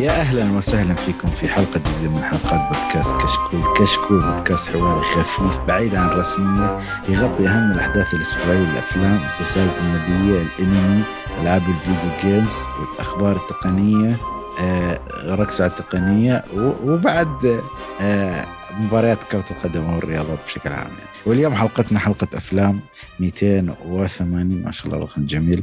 يا أهلا وسهلا فيكم في حلقة جديدة من حلقات بودكاست كشكول، كشكول بودكاست حواري خفيف بعيد عن الرسمية يغطي أهم الأحداث الأسبوعية الأفلام، المسلسلات النبيه، الأنمي، ألعاب الفيديو جيمز والاخبار التقنية آه، ركزوا على التقنية وبعد آه، مباريات كرة القدم والرياضات بشكل عام يعني. واليوم حلقتنا حلقة أفلام 280 ما شاء الله رقم جميل.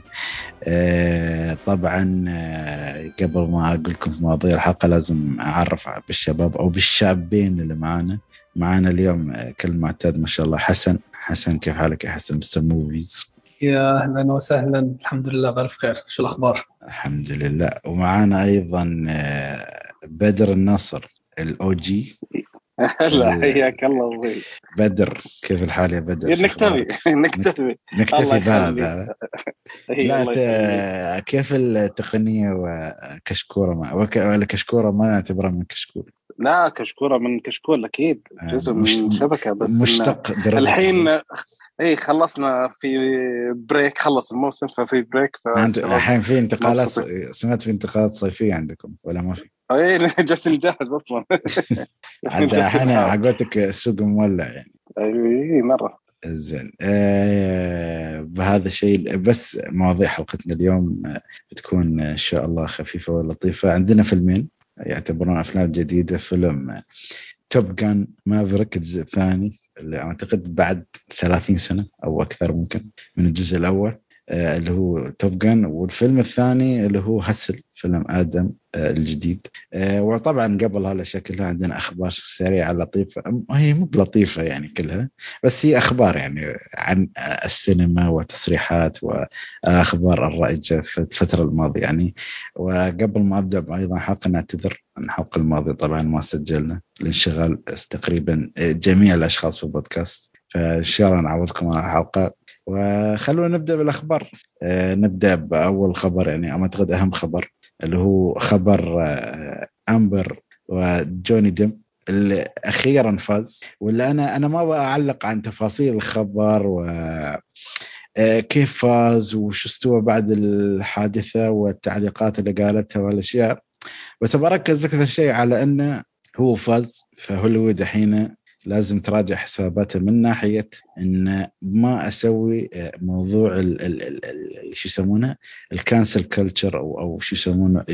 آه طبعا آه قبل ما أقول لكم مواضيع الحلقة لازم أعرف بالشباب أو بالشابين اللي معانا. معانا اليوم آه كل معتاد ما شاء الله حسن. حسن كيف حالك يا حسن؟ Mr. Movies. يا أهلا وسهلا. الحمد لله بألف خير شو الأخبار؟ الحمد لله. ومعانا أيضا آه، بدر الناصر ال OG هلا حياك الله أبوي بدر كيف الحال يا بدر؟ نكتفي نكتفي. نكتفي بهذا لا كيف التقنية وكشكورة ولا كشكوره ما نعتبرها من كشكول. لا كشكورة من كشكول أكيد. آه، جزء من شبكة بس مشتق الحين اي خلصنا في break خلص الموسم ففي break الحين في انتقالات سمعت في انتقالات صيفية عندكم ولا ما في؟ اي جالس نجهز أصلا. عاد الحين عقوتك السوق مولع يعني. اي مرة. زين. آه بهذا الشيء بس مواضيع حلقتنا اليوم بتكون إن شاء الله خفيفة ولطيفة. عندنا فيلمين يعتبرون أفلام جديدة فيلم Top Gun Maverick الجزء الثاني. أعتقد بعد 30 سنة أو أكثر ممكن من الجزء الأول. اللي هو Top Gun والفيلم الثاني اللي هو Hustle فيلم آدم آه، الجديد. آه، وطبعا قبل هالاشياء كلها عندنا أخبار سريعة لطيفة. هي مو بلطيفة يعني كلها بس هي أخبار يعني عن السينما وتصريحات والاخبار الرائجة في الفترة الماضية يعني. وقبل ما أبدأ أيضا حلقه نعتذر عن الحلقة الماضية طبعا ما سجلنا لانشغال تقريبا جميع الأشخاص في البودكاست. فإن شاء الله نعوضكم على الحلقة. وخلونا نبدأ بالأخبار. آه نبدأ بأول خبر يعني أعتقد أهم خبر اللي هو خبر آه أمبر وجوني ديم اللي أخيرا فاز. ولا أنا أنا ما اعلق عن تفاصيل الخبر و آه، كيف فاز وش استوى بعد الحادثة والتعليقات اللي قالتها والأشياء. بس بركز أكثر شيء على إنه هو فاز فهوليوود الحين. لازم تراجع حساباته من ناحية إن ما أسوي آه، موضوع ال ال ال شو يسمونه؟ ال cancel culture أو أو شو يسمونه؟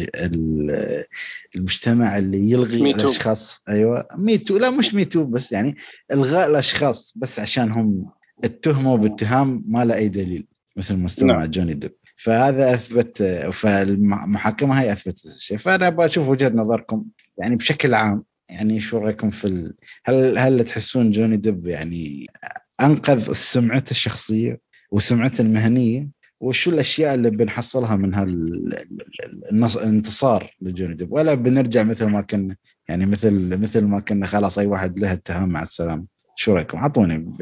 المجتمع اللي يلغي. الأشخاص. أيوه. Me Too لا مش Me Too بس يعني إلغاء الأشخاص بس عشان هم اتهموا باتهام ما له أي دليل مثل ما استوى مع جوني ديب. فهذا أثبت فالمحاكمة هاي اثبت الشيء. فأنا أبغى أشوف وجهة نظركم يعني بشكل عام. يعني شو رأيكم في ال... هل هل تحسون جوني ديب يعني أنقذ سمعته الشخصية وسمعته المهنية؟ وشو الأشياء اللي بنحصلها من هالانتصار لجوني ديب؟ ولا بنرجع مثل ما كنا يعني مثل مثل ما كنا خلاص أي واحد له اتهام مع السلامة. شو رأيكم؟ أعطوني ب...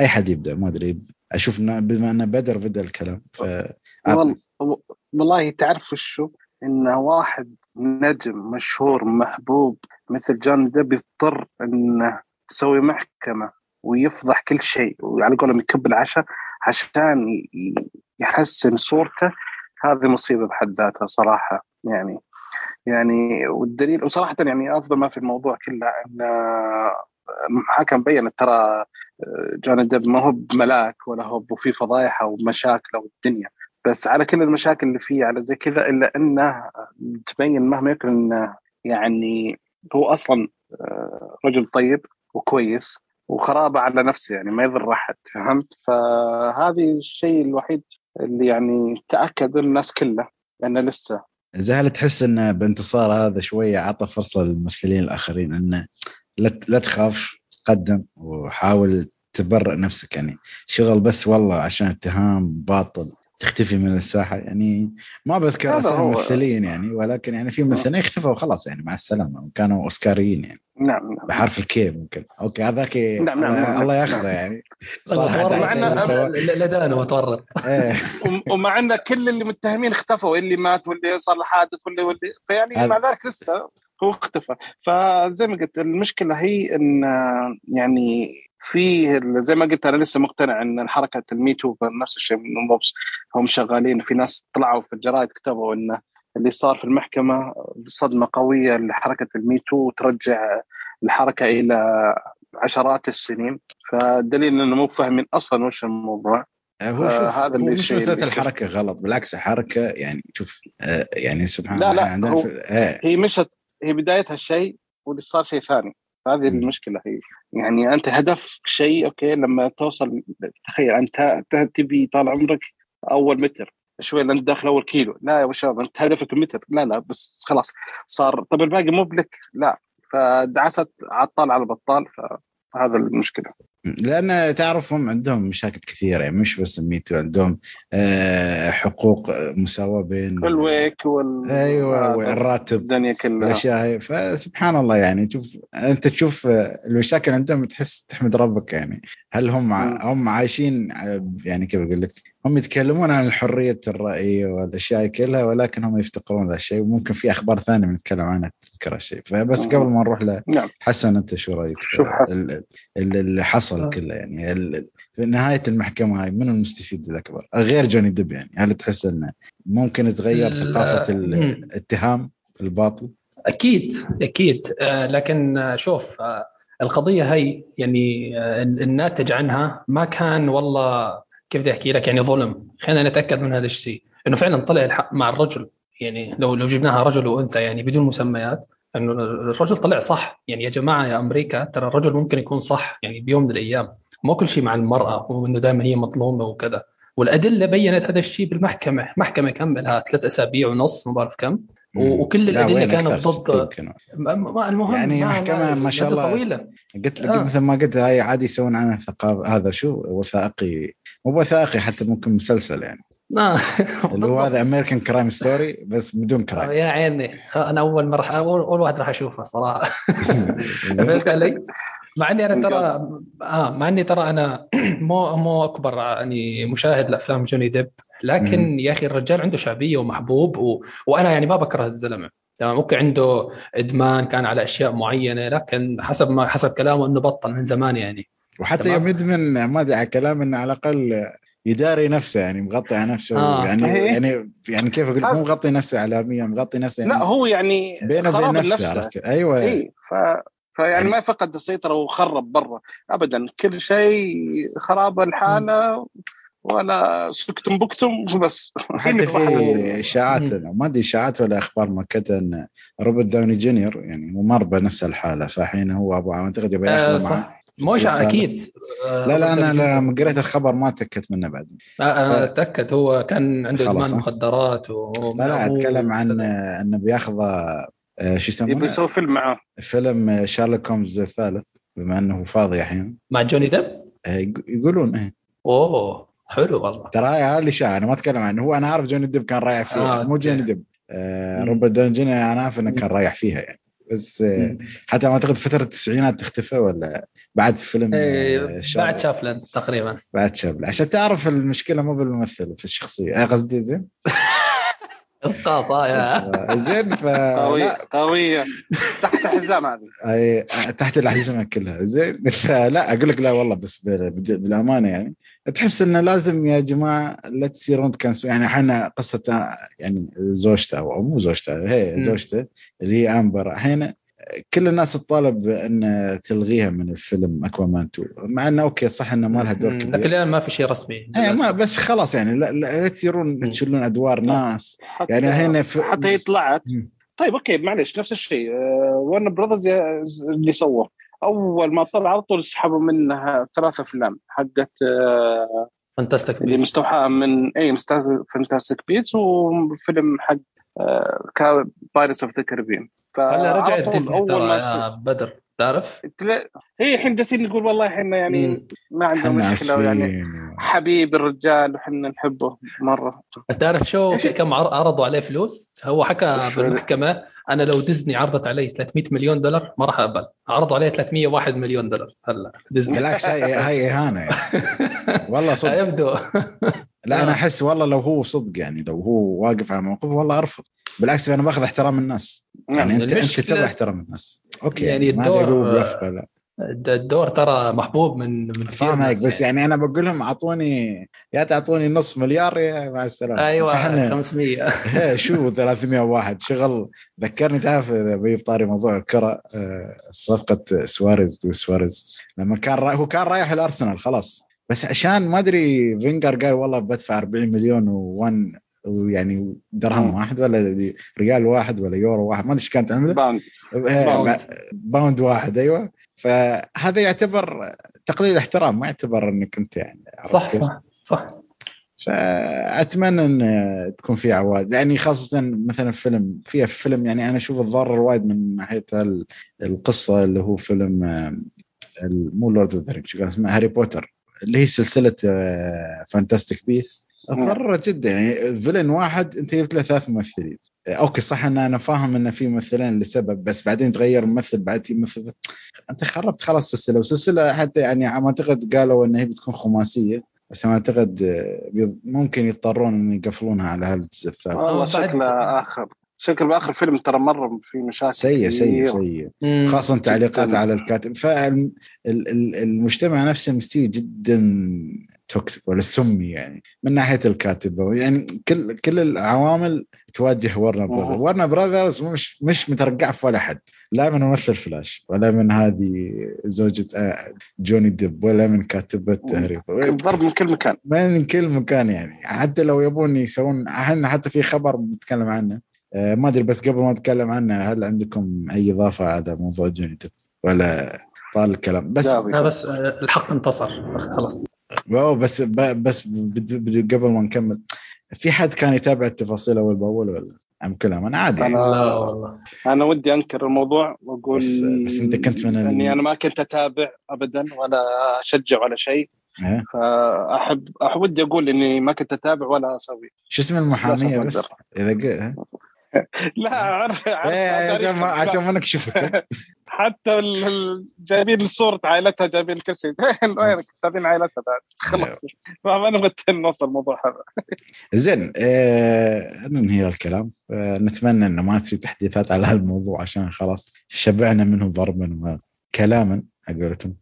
أي حد يبدأ ما أدري. أشوف بما انه بدر بدأ الكلام ف والله تعرف شو انه واحد نجم مشهور محبوب مثل جوني ديب يضطر انه يسوي محكمة ويفضح كل شيء وعلى قولهم يكب العشاء عشان يحسن صورته. هذه مصيبة بحد ذاتها صراحة. يعني يعني والدليل وصراحة يعني أفضل ما في الموضوع كله إن المحاكم بينت ترى جوني ديب ما هو بملاك ولا هو وفي فضايحه ومشاكله والدنيا بس على كل المشاكل اللي فيه على زي كذا إلا إنه تبين مهما يكن إنه يعني هو أصلا آه، رجل طيب وكويس وخرابة على نفسه يعني ما يضر أحد فهمت؟ فهذه الشيء الوحيد اللي يعني تأكد الناس كلها إنه لسه. زي هل تحس انه بانتصار هذا شوية عطى فرصة للممثلين الآخرين انه لا تخاف قدم وحاول تبرئ نفسك يعني؟ شغل بس والله عشان اتهام باطل. تختفي من الساحة يعني ما بذكر أسامي ممثلين يعني ولكن يعني في ممثلين اختفوا خلاص يعني مع السلامة كانوا أوسكاريين يعني. نعم نعم. بحرف ال K ممكن. okay هذاك نعم نعم, نعم الله ياخذه يعني. صراحة لدانه وتورط إيه. ومع إن كل اللي متهمين اختفوا اللي مات واللي صار له حادث واللي واللي فيعني مع ذلك لسه هو اختفى. فزي ما قلت المشكلة هي إن يعني في زي ما قلت أنا لسه مقتنع إن حركة الميتو نفس الشيء هم شغالين. في ناس طلعوا في الجرائد كتبوا انه اللي صار في المحكمة صدمة قوية لحركة الميتو وترجع الحركة إلى عشرات السنين. فدليل إنه مو فاهمين أصلا وش الموضوع. هو شوف هذا هو اللي مش مساله الحركة غلط بالعكس الحركه يعني شوف آه، يعني سبحان لا، الله لا، عندنا هو- في آه. هي مشت هي بدايتها شيء واللي صار شيء ثاني. هذه. المشكلة هي. يعني أنت هدفك شيء okay لما توصل تخيل أنت تبي طال عمرك أول متر شوي لانت داخل أول كيلو. لا يا شباب أنت هدفك المتر لا لا بس خلاص صار طب الباقي مو بلك؟ لا. فدعست عطال على بطال فهذا المشكلة. لأن تعرف هم عندهم مشاكل كثيرة يعني مش بس ال Me Too عندهم آه، حقوق مساواة بين الويك وال أيوه والراتب الدنيا كلها. الاشياء هي فسبحان الله يعني شوف أنت تشوف آه، المشاكل عندهم تحس تحمد ربك يعني. هل هم ع-. هم عايشين يعني كيف أقول لك هم يتكلمون عن الحريه الرأي والأشياء كلها ولكن هم يفتقرون ذا الشيء وممكن في أخبار ثانية بنتكلم عنها تذكر هالشيء فبس. قبل ما نروح ل نعم حسن أنت شو رأيك شوف حسن. ال- ال- اللي حصل آه. كله يعني ال- في نهاية المحكمة هاي من المستفيد الأكبر غير جوني ديب يعني هل تحس انه ممكن يتغير لا. ثقافة. الاتهام الباطل أكيد أكيد آه، لكن آه، شوف القضية هي يعني آه، الناتج عنها ما كان والله كيف بدي أحكي لك يعني ظلم. خلينا نتأكد من هذا الشيء. إنه فعلا طلع الحق مع الرجل. يعني لو لو جبناها رجل وأنثى يعني بدون مسميات إنه الرجل طلع صح. يعني يا جماعة يا أمريكا ترى الرجل ممكن يكون صح يعني بيوم من الأيام. مو كل شيء مع المرأة وانه دائما هي مظلومة وكذا. والأدلة بينت هذا الشيء بالمحكمة. محكمه كملها ثلاث أسابيع ونص ما بعرف كم. وكل لا، الأدلة كانت؟ ضد 60 كانوا. ما- ما المهم يعني ما محكمة ما شاء الله طويلة قلت لك آه. مثل ما قلت هاي عادي يسوون عنها ثقافه هذا شو وثائقي مو وثائقي حتى ممكن مسلسل يعني آه. اللي هو هذا American Crime Story بس بدون آه، كرايم يا عيني خ- أنا أول مره اول, أول واحد راح أشوفه صراحة فهمت علي؟ مع إني أنا ترى آه مع إني ترى أنا مو مو أكبر يعني مشاهد لأفلام جوني ديب لكن يا أخي الرجال عنده شعبية ومحبوب و... وأنا يعني ما بكره الزلمة. تمام؟ ممكن عنده إدمان كان على أشياء معينة لكن حسب ما حسب كلامه إنه بطل من زمان يعني. وحتى. يوم يدمن ما أدري على كلام إنه على الأقل يداري نفسه يعني مغطي على نفسه. آه. يعني إيه. يعني يعني كيف أقول لك؟ مو مغطي نفسه اعلاميا مغطي نفسه يعني لا هو يعني بينه خراب وبين نفسه النفس. عرفت؟ أيوه. إي ف فيعني يعني- ما فقد السيطرة وخرب برا ابدا. كل شيء خراب الحالة ولا سكتم بكتم بس وحتى اللي في واحد- إشاعات ما ادري إشاعات ولا أخبار مؤكده إن روبرت داوني جونيور يعني هو مر بنفس الحالة. فحين هو أبو اعتقد يبي ياخذه معه. صح مو. أكيد. آه، لا لا أنا لما قريت الخبر ما تأكدت منه بعد. آه، آه، اتاكد هو كان عنده إدمان؟ مخدرات و... لا لا أتكلم عن إنه بياخذه آه، شو يبي يسمونه يسوي فيلم معاه فيلم شارلوك هومز الثالث بما إنه فاضي الحين. مع جوني ديب؟ يق- يقولون إيه. أوه. حلو والله. ترى هاي هاي الاشاعه أنا ما أتكلم عنه. هو أنا عارف جوني ديب كان رايح فيها. آه، مو. جوني ديب. آه. روبرت جونيور أنا عارف إنه. كان رايح فيها يعني. بس آه مم. حتى ما أعتقد فترة التسعينات تختفى ولا بعد فيلم آه، إيه، شارلوك. بعد شافلن تقريبا. بعد شابل عشان تعرف المشكلة مو بالممثل في الشخصية. آه، قصدي زين؟ إسقاط آه يا. آه، زين ف قويه لا. قويه تحت حزام هذه. أي- تحت الأحزمة كلها. زين فلا أقول لك لا والله بس بال- بال- بالأمانة يعني. تحس إنه لازم يا جماعة لا تصيرون تكنسلون يعني إحنا قصة يعني زوجته أو مو زوجته هي. زوجته اللي هي آمبر. الحين كل الناس تطالب ان تلغيها من الفيلم أكوامان 2 مع إنه أوكي صح إنه ما لها دور كبير. لكن الآن ما في شيء رسمي. إيه ما. بس خلاص يعني لا, لا لا تصيرون. تشيلون أدوار ناس. حتى يعني هنا في حتى هي طلعت. طيب okay معلش نفس الشيء. Warner Brothers اللي سووا أول ما طلع على طول سحبوا منها ثلاث أفلام حقت آه، Fantastic اللي مستوحاة من اي Fantastic Beasts وفيلم حق Pirates of the Caribbean هلا رجعت ديزني أول ترى ما يا بدر تعرف؟ تلا- هي الحين جالسين نقول والله إحنا يعني مم. ما عندنا مشكلة يعني حبيب الرجال وحنا نحبه مرة تعرف شو كم عر- عرضوا عليه فلوس؟ هو حكى بالمحكمة أنا لو ديزني عرضت علي 300 مليون دولار ما راح أقبل. عرضوا عليه 301 مليون دولار. هلا ديزني. بالعكس هاي هاي إهانة. يعني. والله صدق. يبدو. لا آه. أنا أحس والله لو هو صدق يعني لو هو واقف على موقفه والله أرفض. بالعكس أنا بأخذ احترام الناس. يعني انت أنت تبغى احترام الناس. okay يعني الدور- الدور ترى محبوب من من كثير فاهم ناس هيك بس يعني. أنا بقول لهم اعطوني يا تعطوني نص مليار يا مع السلامة. أيوه إحنا- 500 إيه، شو 300 واحد؟ شغل. ذكرني تعرف بيجي طاري موضوع الكرة آه، صفقة سواريز لويس سواريز. لما كان را... هو كان رايح الأرسنال خلاص. بس عشان ما أدري فينجر قال والله بدفع 40 مليون one ويعني درهم مم. واحد ولا ريال واحد ولا يورو واحد ما أدري إيش كانت عملة. pound. إيه، pound. pound واحد أيوه. فهذا يعتبر تقليل احترام ما يعتبر إنك أنت يعني صح؟ صح صح. فأتمنى إن تكون في عوائد يعني خاصة مثلا فيلم فيها فيلم يعني أنا أشوف الضرر وايد من ناحية ال- القصة اللي هو فيلم ال- مو Lord of the شو كان اسمه؟ هاري بوتر اللي هي سلسلة Fantastic Beasts تضرر جدا يعني villain واحد أنت جبت له ثلاث ممثلين. okay صح ان أنا فاهم إن في ممثلين لسبب بس بعدين تغير ممثل بعد يمثل أنت خربت خلاص السلسلة والسلسلة حتى يعني ما أعتقد قالوا إن هي بتكون خماسية بس أنا أعتقد آه، ممكن يضطرون إن يقفلونها على هالجزء الثالث والله بعد- شكله آخر شكل بآخر فيلم ترى مره في مشاكل سيء سيء. سيء. خاصة تعليقات. على الكاتب فالمجتمع نفسه مستوي جدا toxic ولا سمي يعني من ناحية الكاتبه يعني كل كل العوامل تواجه Warner Brothers مم. Warner Brothers مش مش مترقع في ولا حد لا من ممثل فلاش ولا من هذه زوجة آه، جوني ديب ولا من كاتبة. هاري. ضرب من كل مكان من كل مكان يعني حتى لو يبون يسوون إحنا حتى في خبر بنتكلم عنه آه، ما أدري بس قبل ما نتكلم عنه هل عندكم أي إضافة على موضوع جوني ديب ولا طال الكلام بس. لا بس آه، الحق انتصر خلاص بس ب- بس بد- بد- قبل ما نكمل في حد كان يتابع التفاصيل أول بأول ولا أم كلام أنا عادي. أنا- لا والله أنا ودي أنكر الموضوع وأقول بس- بس أنت كنت من ال- إني أنا ما كنت أتابع ابدا ولا أشجع ولا شيء ها؟ فاحب احب ودي أقول إني ما كنت أتابع ولا أسوي شو اسم المحامية بس إذا ها؟ لا اعرف أعرف إيه، عشان ما عشان ما نكشفك حتى جايبين صورة عائلتها جايبين كل شيء. وينك جايبين عائلتها بعد؟ خلاص. ما نبغى نوصل الموضوع هذا. زين آه ننهي الكلام. آه نتمنى إنه ما تصير تحديثات على هالموضوع عشان خلاص شبعنا منه ضربا وكلاما على قولتهم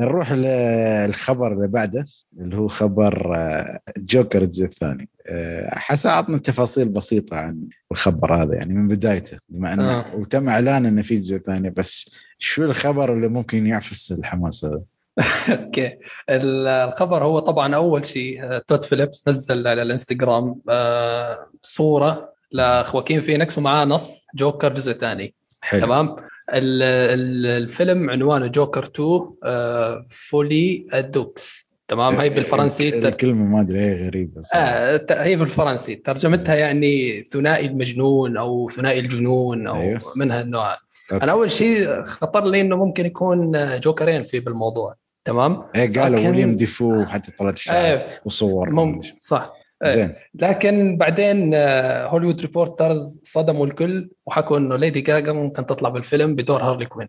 نروح للخبر اللي بعده اللي هو خبر آه، جوكر الجزء الثاني. آه، حسا عطنا تفاصيل بسيطة عن الخبر هذا يعني من بدايته بما انه آه. وتم إعلان انه في جزء ثاني بس شو الخبر اللي ممكن يعفس الحماس هذا؟ okay. ال- الخبر هو طبعا أول شيء آه، تود فيليبس نزل على الإنستغرام صورة لخواكين فينيكس ومعاه نص جوكر جزء ثاني. حلو. تمام؟ الفيلم عنوانه جوكر 2 Folie à Deux تمام هي بالفرنسي الكلمة ما أدري هي غريبة صراحة. آه هي بالفرنسي ترجمتها يعني ثنائي المجنون أو ثنائي الجنون أو أيوه. من هالنوع okay. أنا أول شيء خطر لي إنه ممكن يكون جوكرين في بالموضوع تمام إيه قالوا لكن- ويليام دافو حتى طلعت اشاعات إيه وصور مم صح. زين. لكن بعدين آه، Hollywood Reporters صدموا الكل وحكوا إنه ليدي جاجا ممكن تطلع بالفيلم بدور هارلي كوين.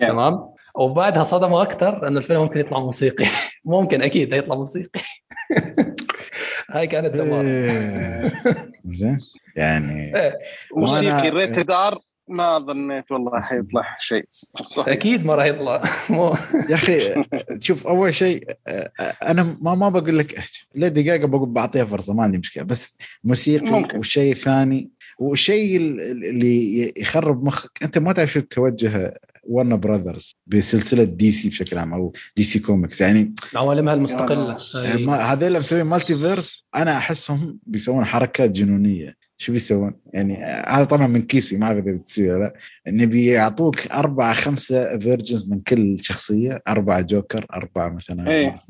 يعني. تمام؟ وبعدها صدموا أكثر إنه الفيلم ممكن يطلع موسيقي. ممكن أكيد هيطلع موسيقي. هاي كانت دمار إيه. زين. يعني إيه. موسيقي وأنا- ريت دار ما ظنيت والله حيطلع شيء. صح. أكيد ما راح يطلع. مو. يا أخي شوف أول شيء أنا ما ما بقول لك ليدي جاجا بقول بعطيها فرصة ما عندي مشكلة. بس موسيقي ممكن. والشيء الثاني والشيء ال- اللي يخرب مخك. أنت ما تعرف شو توجه Warner Brothers بسلسلة DC بشكل عام أو DC Comics يعني عوالمها المستقلة. هذول اللي مسوين multiverse أنا أحسهم بيسوون حركات جنونية. شو بيسوون؟ يعني هذا طبعا من guess ي ما أعرف إذا بتصير ولا لأ. إن بيعطوك أربعة خمسة versions من كل شخصية أربعة جوكر أربعة مثلا. إيه.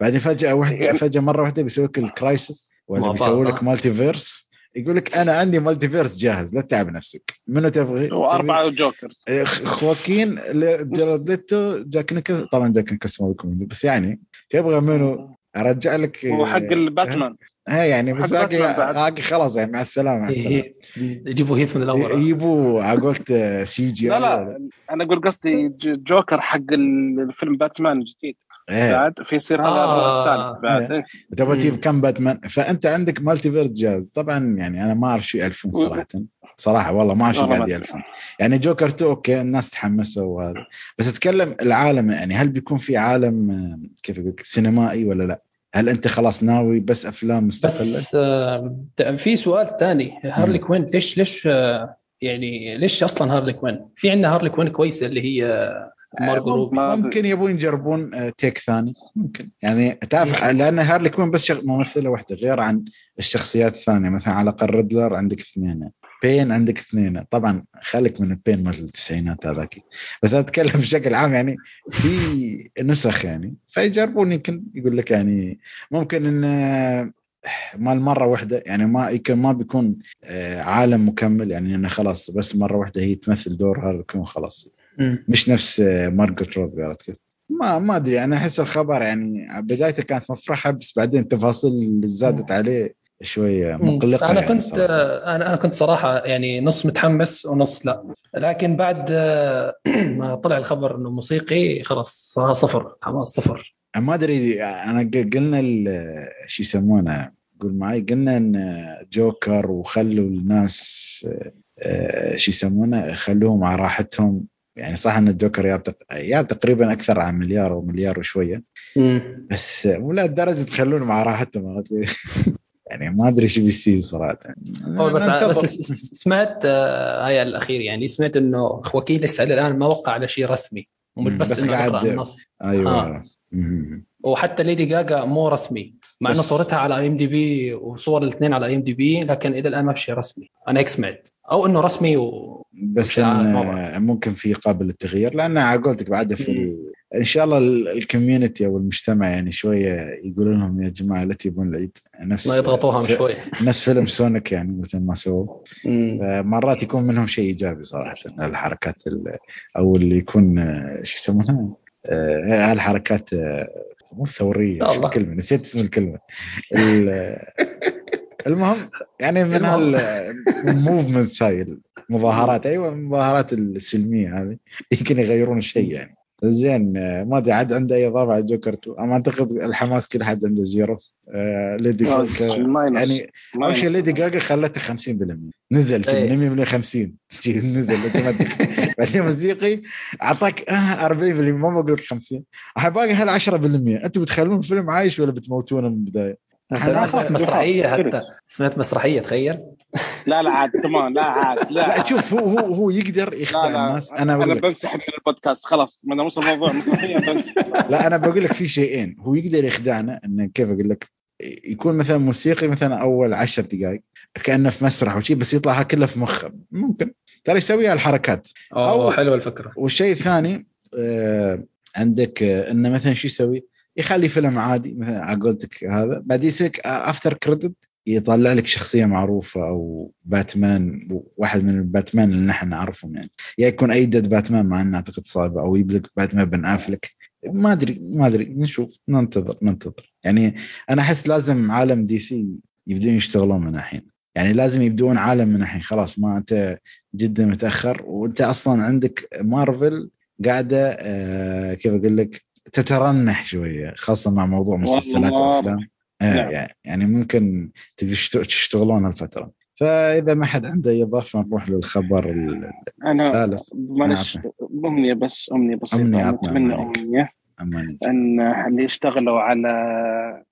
بعدين فجأة واحدة يعني- فجأة مرة واحدة بيسوي لك ال crisis ولا بيسوي لك آه. multiverse يقول لك أنا عندي multiverse جاهز لا تتعب نفسك. منو تبغي؟ واربعه Jokers خ- خواكين جارد ليتو جاك نيكلسون. طبعا جاك نيكلسون ما بيكون بس يعني تبغى منو؟ أرجع لك وحق الباتمان. ها يعني بس بعد. okay خلاص يعني مع السلامة مع السلامة. إيه، يجيبوا هيث من الأول. يجيبوا على قولت CG لا لا أنا أقول قصدي جوكر حق الفيلم باتمان الجديد. إيه. بعد في يصير هذا آه. الثالث بعد. إيه. تبغى تجيب. كم باتمان؟ فأنت عندك multiverse جاهز طبعا يعني أنا ما أعرف شو يألفون صراحة. صراحة والله ما أعرف شو قاعد يألفون. يعني جوكر 2 okay الناس تحمسوا وهذا. بس أتكلم العالم يعني هل بيكون في عالم آه، كيف أقول لك سينمائي ولا لا؟ هل أنت خلاص ناوي بس أفلام مستقلة؟ بس آه، في سؤال ثاني هارلي كوين ليش ليش آه، يعني ليش أصلا هارلي كوين؟ في عندنا هارلي كوين كويسة اللي هي مارجو روبي. ممكن يبون يجربون آه، take ثاني. ممكن. يعني تعرف لأن هارلي كوين بس شغ- ممثلة واحدة غير عن الشخصيات الثانية. مثلا على الأقل ريدلر عندك اثنين. بين عندك اثنين. طبعا خليك من البين مال التسعينات هذاك. بس أتكلم بشكل عام يعني في نسخ يعني فيجربون يمكن يقول لك يعني ممكن إن مال مرة واحدة يعني ما يمكن ما بيكون آه، عالم مكمل يعني إنه خلاص بس مرة واحدة هي تمثل دور هارلي كوين خلاص. مش نفس آه، مارجوت روبي كيف؟ ما ما أدري. أنا أحس الخبر يعني بدايته كانت مفرحة بس بعدين التفاصيل اللي زادت عليه شوية مقلقة أنا يعني كنت صراحة. أنا أنا كنت صراحة يعني نص متحمس ونص لا. لكن بعد ما طلع الخبر إنه موسيقي خلاص صار صفر حماس صفر. ما أدري أنا قلنا شو يسمونه؟ قول معي. قلنا إن جوكر وخلوا الناس آه، شو يسمونه؟ خلوهم على راحتهم. يعني صح إن الجوكر جاب تق- تقريبا أكثر عن مليار أو مليار وشوية. بس مو لهالدرجة تخلونهم على راحتهم؟ يعني ما أدري شو بيصير صراحة هو بس. بس سمعت آه، هاي الأخير يعني سمعت إنه خواكين لسه الآن ما وقع على شيء رسمي بس, بس إنه قاعد- النص أيوه آه. وحتى ليدي جاجا مو رسمي مع إنه صورتها على IMDb وصور الاثنين على IMDb لكن إلى الآن ما في شيء رسمي أنا هيك سمعت أو إنه رسمي و... بس إن. ممكن في قابل للتغيير لأن على قولتك بعدها في. إن شاء الله ال- ال community أو المجتمع يعني شوية يقولوا لهم يا جماعة لا تجيبون العيد. نفس ما يضغطوها في- شوي. نفس فيلم سونيك يعني مثل ما سووا. مرات يكون منهم شيء إيجابي صراحة. الحركات ال- أو اللي يكون شو يسمونها آه، هالحركات آه، مو ثوريه يا شو. الكلمة؟ نسيت اسم الكلمة. ال- المهم يعني من. هال movement هاي المظاهرات أيوه المظاهرات السلمية هذه. يمكن يغيرون الشيء يعني. زين آه، ما أدري عاد عنده أي إضافة على جوكر 2 أنا أعتقد الحماس كل حد عنده zero. آه ليدي جاجا يعني أول شيء ليدي جاجا خلته 50% نزل إيه. من 100 من 50 شي نزل بعدين موسيقي أعطاك آه 40% ما بقول لك 50 الحين باقي هال 10% أنتم بتخلون الفيلم عايش ولا بتموتونه من البداية؟ سمعت مسرحية. حتى سمعت مسرحية تخيل. لا لا عاد كمان لا عاد لا لا شوف هو هو هو يقدر يخدع لا لا الناس. أنا أنا أنا بنسحب من البودكاست خلاص من وصل الموضوع مسرحيه بنسحب لا أنا بقول لك في شيئين. هو يقدر يخدعنا إنه كيف أقول لك يكون مثلا موسيقي مثلا أول عشر دقائق كأنه في مسرح وشي بس يطلع كله في مخه. ممكن. ترى يسوي الحركات. أوه أو- حلوة الفكرة. والشيء الثاني آه عندك آه إنه مثلا شو يسوي؟ يخلي فيلم عادي مثلا على قولتك هذا. بعد يسك افتر كريدت يطلع لك شخصية معروفة أو باتمان واحد من الباتمان اللي نحن نعرفهم يعني. يا يكون ايدد باتمان مع انه أعتقد صعبة أو يبدا باتمان بن أفلك. ما أدري ما أدري نشوف ننتظر ننتظر. يعني أنا أحس لازم عالم DC يبدون يشتغلون من الحين. يعني لازم يبدون عالم من الحين. خلاص ما أنت جدا متأخر وأنت أصلا عندك مارفل قاعدة آه كيف أقول لك؟ تترنح شوية خاصة مع موضوع مسلسلات. وأفلام آه نعم. يعني- ممكن تشتغلون هالفترة فإذا ما حد عنده أي إضافة نروح للخبر ال- أنا الثالث معلش أمنية بس أمنية بسيطه عطنا أتمنى. أمنية. أن اللي اشتغلوا على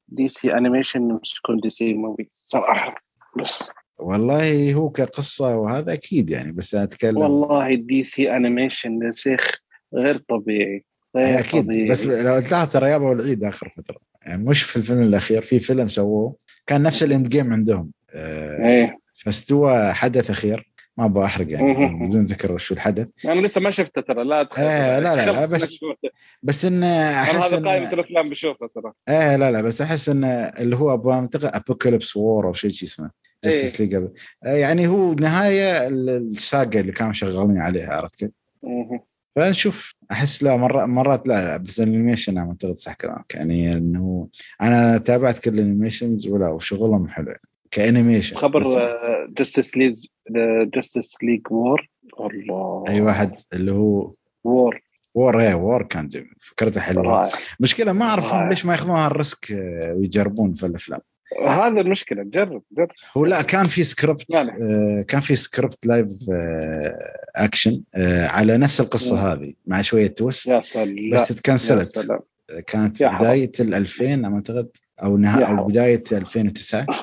DC animation يمسكون DC movie صراحة بس والله هو كقصة وهذا أكيد يعني بس أنا أتكلم والله DC animation يا شيخ غير طبيعي غير أكيد طبيعي بس لو تلاحظ ترى جابوا العيد آخر فترة. يعني مش في الفيلم الأخير في فيلم سووه كان نفس ال Endgame عندهم. آه إيه. فاستوى حدث أخير. ما أبغى أحرق يعني. بدون ذكر شو الحدث. أنا لسه ما شفته ترى لا تخ- آه، لا، لا، لا، بس. بس انه أحس هذا قائمة الأفلام بشوفه ترى. إيه لا لا بس أحس انه اللي هو أبغى اعتقد Apokolips War أو شيء شي اسمه Justice إيه. League آه، يعني هو نهاية ال- ال saga اللي كانوا شغالين عليها عرفت كيف؟ فنشوف أحس لا مرات مرات لا بس ال animation أنا اعتقد صح كلامك. يعني إنه أنا تابعت كل ال animations ولا وشغلهم حلو. يعني ك animation خبر Justice League Justice League War الله. أي واحد اللي هو War War إيه War كان جميل. فكرته حلوة. مشكلة ما اعرف. ليش ما ياخذون هال risk آه، ويجربون في الأفلام. هذا المشكلة. جرب جرب. هو لا كان في سكريبت. آه كان في script live آه اكشن آه على نفس القصة مم. هذه مع شوية twist يا سلام. بس تكنسلت سلام. كانت في. بداية ال 2000 على أعتقد أو نها يا أو. بداية 2009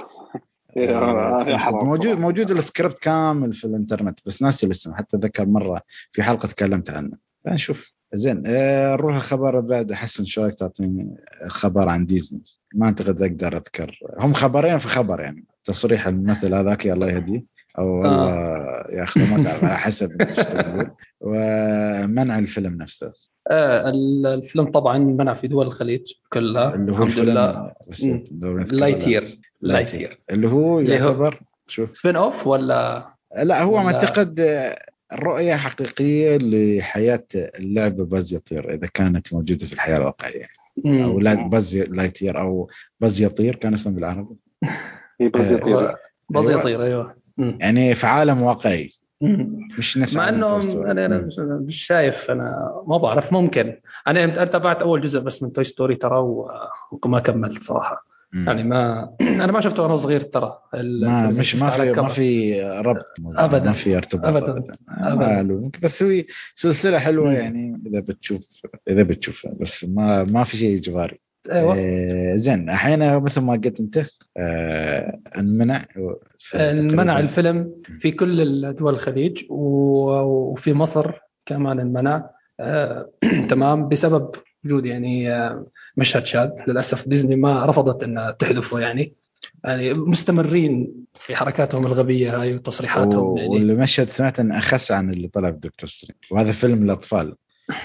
يا آه، موجود موجود السكريبت كامل في الإنترنت بس ناسي الاسم. حتى ذكر مرة في حلقة تكلمت عنه. فنشوف زين آه، نروح الخبر بعد. حسن شو رأيك تعطيني خبر عن ديزني ما أعتقد أقدر أذكر. هم خبرين في خبر يعني. تصريح الممثل هذاك الله يهديه. أو والله يا أخي ما تعرف على حسب ومنع الفيلم نفسه. آه ال- الفيلم طبعا منع في دول الخليج كلها اللي هو الحمد لله. Lightyear Lightyear. اللي هو اللي هو- يعتبر شو spin off ولا؟ لا هو ولا- معتقد رؤية حقيقية لحياة اللعبة باز يطير إذا كانت موجودة في الحياة الواقعية. مم. أو لا باز Lightyear أو باز يطير كان اسمه بالعربي بس آه، يطير. باز أيوة. يطير أيوه مم. يعني في عالم واقعي. مش نفس مع إنه. أنا أنا مم. مش- شايف أنا ما بعرف ممكن أنا أنا تابعت أول جزء بس من توي ستوري ترى وما كملت صراحة. يعني ما أنا ما شفته وأنا صغير ترى ال- ما مش ما في ما. في ربط أبداً. ما في ارتباط أبداً. ابدا أبداً. ما له. بس هي سلسلة حلوة مم. يعني إذا بتشوف إذا بتشوفها بس ما ما في شيء إجباري أيوه آه زين الحين مثل ما قلت أنت آه انمنع انمنع تقريباً- الفيلم في كل الدول الخليج وفي مصر كمان انمنع آه، تمام بسبب وجود يعني آه، مشهد شاذ. للأسف ديزني ما رفضت انها تحذفه يعني. يعني مستمرين في حركاتهم الغبية هاي وتصريحاتهم يعني. واللي مشهد سمعت انه أخس عن اللي طلع ب Doctor Strange. وهذا فيلم للاطفال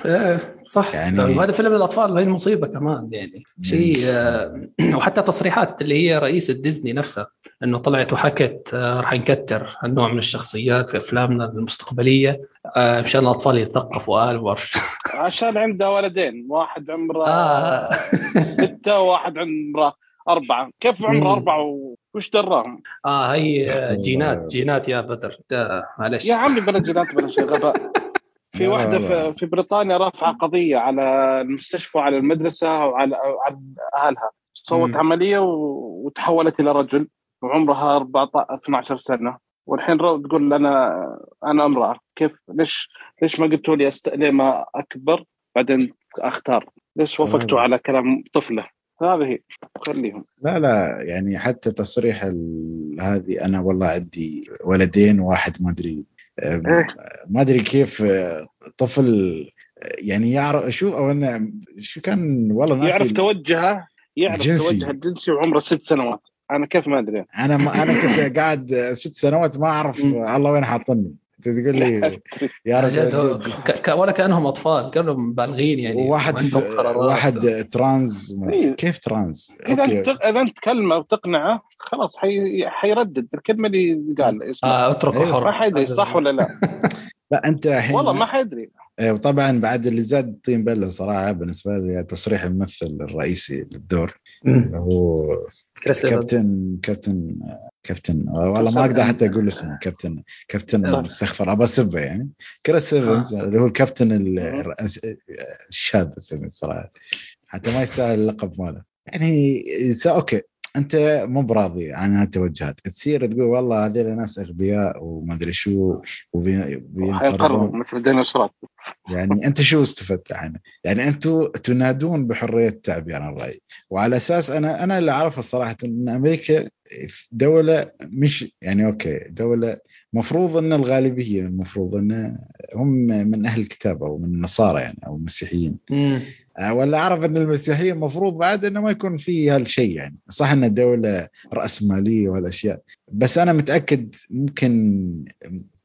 آه، صح. يعني- وهذا فيلم للاطفال هي المصيبة كمان يعني شيء آه، وحتى تصريحات اللي هي رئيسة ديزني نفسها إنه طلعت وحكت آه، راح نكتر هالنوع من الشخصيات في أفلامنا المستقبلية آه، مشان الأطفال يتثقفوا الورش عشان عنده ولدين واحد عمره آه. ستة وواحد عمره أربعة. كيف عمره. أربعة و- وش دراهم؟ آه هي جينات جينات يا بدر. ده معلش. يا عمي بلا جينات بلا شيء غباء. في واحدة. في, في بريطانيا رافعة قضية على المستشفى وعلى المدرسة وعلى على أهلها سوت. عملية وتحولت إلى رجل وعمرها 14 12 سنة والحين رو تقول أنا أنا أمرأة كيف ليش ليش ما قلتوا لي أست... ليه ما أكبر بعدين أختار ليش وافقتوا. على كلام طفلة هذه هي خليهم لا لا يعني حتى تصريح ال- هذه أنا والله عندي ولدين واحد ما إيه. ما أدري كيف آه، طفل آه، يعني يعرف شو أو إنه شو كان والله ناسي يعرف توجهه يعرف جنسي. توجهه الجنسي وعمره ست سنوات أنا كيف ما أدري أنا ما أنا كنت قاعد ست سنوات ما أعرف. الله وين حاطني تقول لي هو- جنسي. ك- ولا كأنهم أطفال كانوا بالغين يعني قرارات. واحد trans ما- إيه. كيف trans؟ إذا أوكي. انت إذا انت تكلمه وتقنعه خلاص حي... حيردد الكلمة اللي قال آه اتركوا أيوه. حر ما حيدري صح ولا لا لا أنت الحين والله ما حيدري وطبعا بعد اللي زاد طين بله صراحة بالنسبة لي تصريح الممثل الرئيسي للدور. اللي هو. كابتن كابتن كابتن والله ما أقدر إيفنز. حتى أقول اسمه كابتن كابتن آه. استغفر ابى اسبه يعني كريس إيفنز اللي هو الكابتن ال- آه. الشاذ اسمه صراحة حتى ما يستاهل اللقب ماله يعني أوكي أنت مو براضي عن هالتوجهات تصير تقول والله هذول ناس أغبياء وما أدري شو وبي- حيقرروا بينقرضون. مثل الديناصورات. يعني أنت شو استفدت عنه؟ يعني أنتم تنادون بحرية التعبير عن الرأي. وعلى أساس أنا أنا اللي أعرفه صراحة إن أمريكا دولة مش يعني أوكي دولة مفروض إن الغالبية المفروض إن هم من أهل الكتاب أو من النصارى يعني أو المسيحيين. ولا أعرف إن المسيحية المفروض بعد إنه ما يكون في هالشيء يعني صح إن الدولة راسماليه وهالأشياء بس أنا متأكد ممكن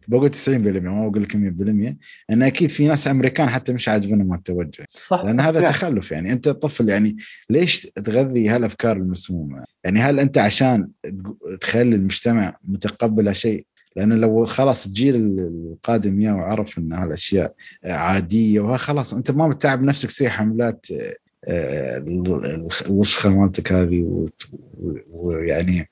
بقول 90% ما بقول لك 100% إن أكيد في ناس أمريكان حتى مش عاجبنهم التوجه صح لأن صح. هذا يعني. تخلف يعني أنت طفل يعني ليش تغذي هالأفكار المسمومة؟ يعني هل أنت عشان تخلي المجتمع متقبل هالشيء لأن لو خلاص الجيل القادم يا وعرف إن هالأشياء عادية وخلاص أنت ما بتتعب نفسك تسوي حملات آه، ال- الوسخة مالتك هذه ويعني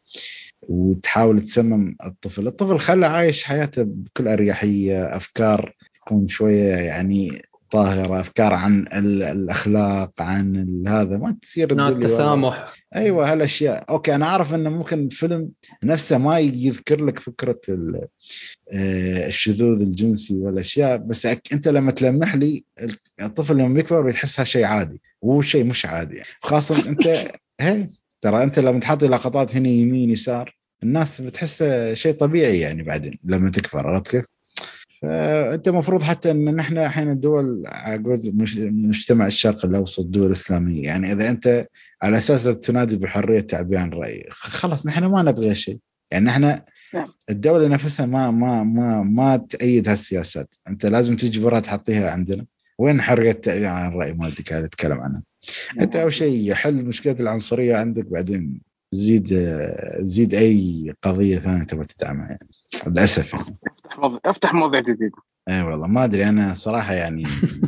وتحاول تسمم الطفل، الطفل خله عايش حياته بكل أريحية أفكار تكون شوية يعني طاهره أفكار عن ال- الأخلاق عن هذا ما تصير هناك تقول لي والله- تسامح أيوه هالأشياء أوكي أنا أعرف إنه ممكن الفيلم نفسه ما يذكر لك فكرة آه، الشذوذ الجنسي والأشياء بس أك- أنت لما تلمح لي الطفل لما يكبر يحسها شيء عادي وهو شيء مش عادي يعني. خاصة أنت هي ترى أنت لما تحط لقطات هنا يمين يسار الناس بتحسه شيء طبيعي يعني بعدين لما تكبر عرفت كيف؟ فأنت المفروض حتى إن نحن الحين الدول مش- مجتمع الشرق الأوسط الدول الاسلاميه يعني إذا أنت على أساس تنادي بحرية التعبير عن الراي خلاص نحن ما نبغى شيء. يعني نحن نعم. الدولة نفسها ما ما ما ما تأيد هالسياسات. أنت لازم تجبرها تحطيها عندنا. وين حرية التعبير عن الرأي مالتك؟ هذا تتكلم عنها. أنت أول شيء حل مشكلة العنصرية عندك بعدين زيد زيد أي قضية ثانية تبغى تدعمها يعني. للأسف يعني. افتح موضوع افتح مواضيع جديده أي والله ما أدري أنا صراحة يعني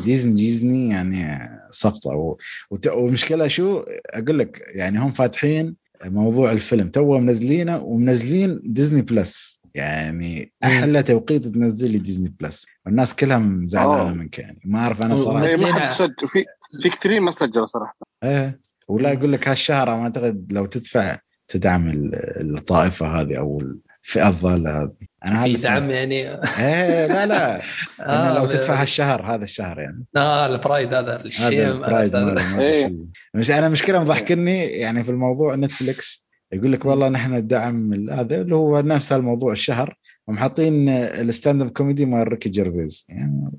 Disney Disney يعني سقطة. و... وت... والمشكلة شو؟ أقول لك يعني هم فاتحين موضوع الفيلم. تو منزلينه ومنزلين Disney Plus. يعني أحلى توقيت تنزل لي Disney Plus. والناس كلها زعلانة. منك يعني. ما أعرف أنا و- صراحة. ما حد سجل في في كثيرين ما سجلوا صراحة. إيه. ولا يقول لك هالشهر ما أعتقد لو تدفع تدعم ال- الطائفة هذه أو الفئه الضاله هذه أنا في هذا دعم. يعني؟ إيه لا لا. إنه لو آه، تدفع هالشهر هذا الشهر يعني. آه ال pride هذا هذا ال shame أدري إيه. مش أنا مشكلة مضحكني يعني في الموضوع Netflix يقول لك والله نحن ندعم ال- هذا اللي هو نفس الموضوع الشهر ومحاطين ال stand up comedy مال ريكي جيرفيز. يعني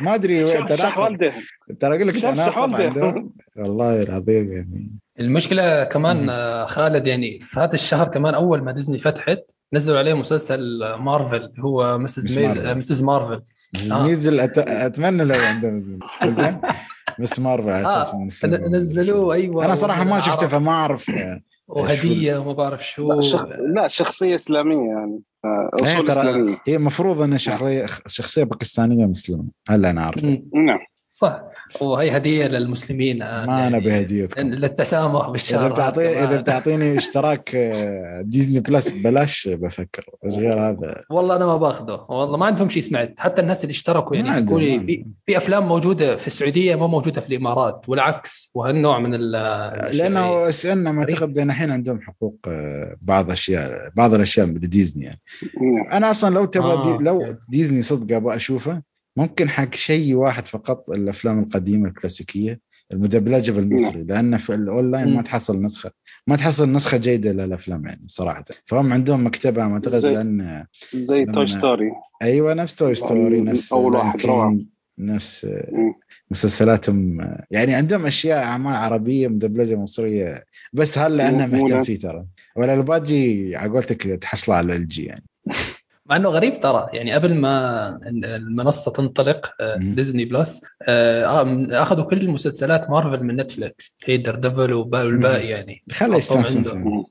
ما أدري ترى أقول لك تناقض. عندهم والله العظيم يعني. المشكلة كمان مم. خالد يعني في هذا الشهر كمان أول ما ديزني فتحت نزلوا عليه مسلسل مارفل هو مسز مس ميز مارفل. مسز مارفل. مس آه. أت... أتمنى لو عندهم زين زين. بس مارفل على أساس آه، مسلم. نزلوه أيوه أنا صراحة ما شفته فما أعرف آه، وهدية وما بعرف شو. لا, شخ... لا شخصية إسلامية يعني. آه، إيه اصول ترى إسلامية. هي المفروض إنها شخصيه شخصية باكستانية مسلمه هلا أنا عارف. نعم. صح. وهي هدية للمسلمين. ما أنا يعني بهديتكم للتسامح بالشهر إذا هذا بتعطيني. اذا بتعطيني اشتراك آه، Disney Plus ببلاش بفكر. بس غير هذا. والله أنا ما باخذه والله ما عندهم شيء سمعت. حتى الناس اللي اشتركوا ما يعني ما لي في, في أفلام موجودة في السعودية ما موجودة في الإمارات والعكس وهالنوع من ال لأنه ان غريب. أعتقد إن الحين عندهم حقوق آه، بعض اشياء بعض الأشياء لديزني يعني. نعم. أنا أصلا لو تبغى آه، دي لو. ديزني صدق أبغى أشوفه ممكن حق شيء واحد فقط الأفلام القديمة الكلاسيكية المدبلجة بالمصري لأن في الأونلاين ما. تحصل نسخة ما تحصل نسخة جيدة للأفلام يعني صراحة فهم عندهم مكتبة ما أعتقد لأن زي توي ستوري أيوه نفس توي ستوري نفس line واحد. نفس. مسلسلاتهم يعني عندهم أشياء أعمال عربية مدبلجة مصرية بس هل لأنه مهتم فيه ترى ولا الباجي على قولتك تحصله على ال جي يعني مع إنه غريب ترى يعني قبل ما المنصة تنطلق آه،. ديزني بلس آه، آه، أخذوا كل مسلسلات مارفل من نتفلكس هي دير ديفل والباقي يعني. فيه.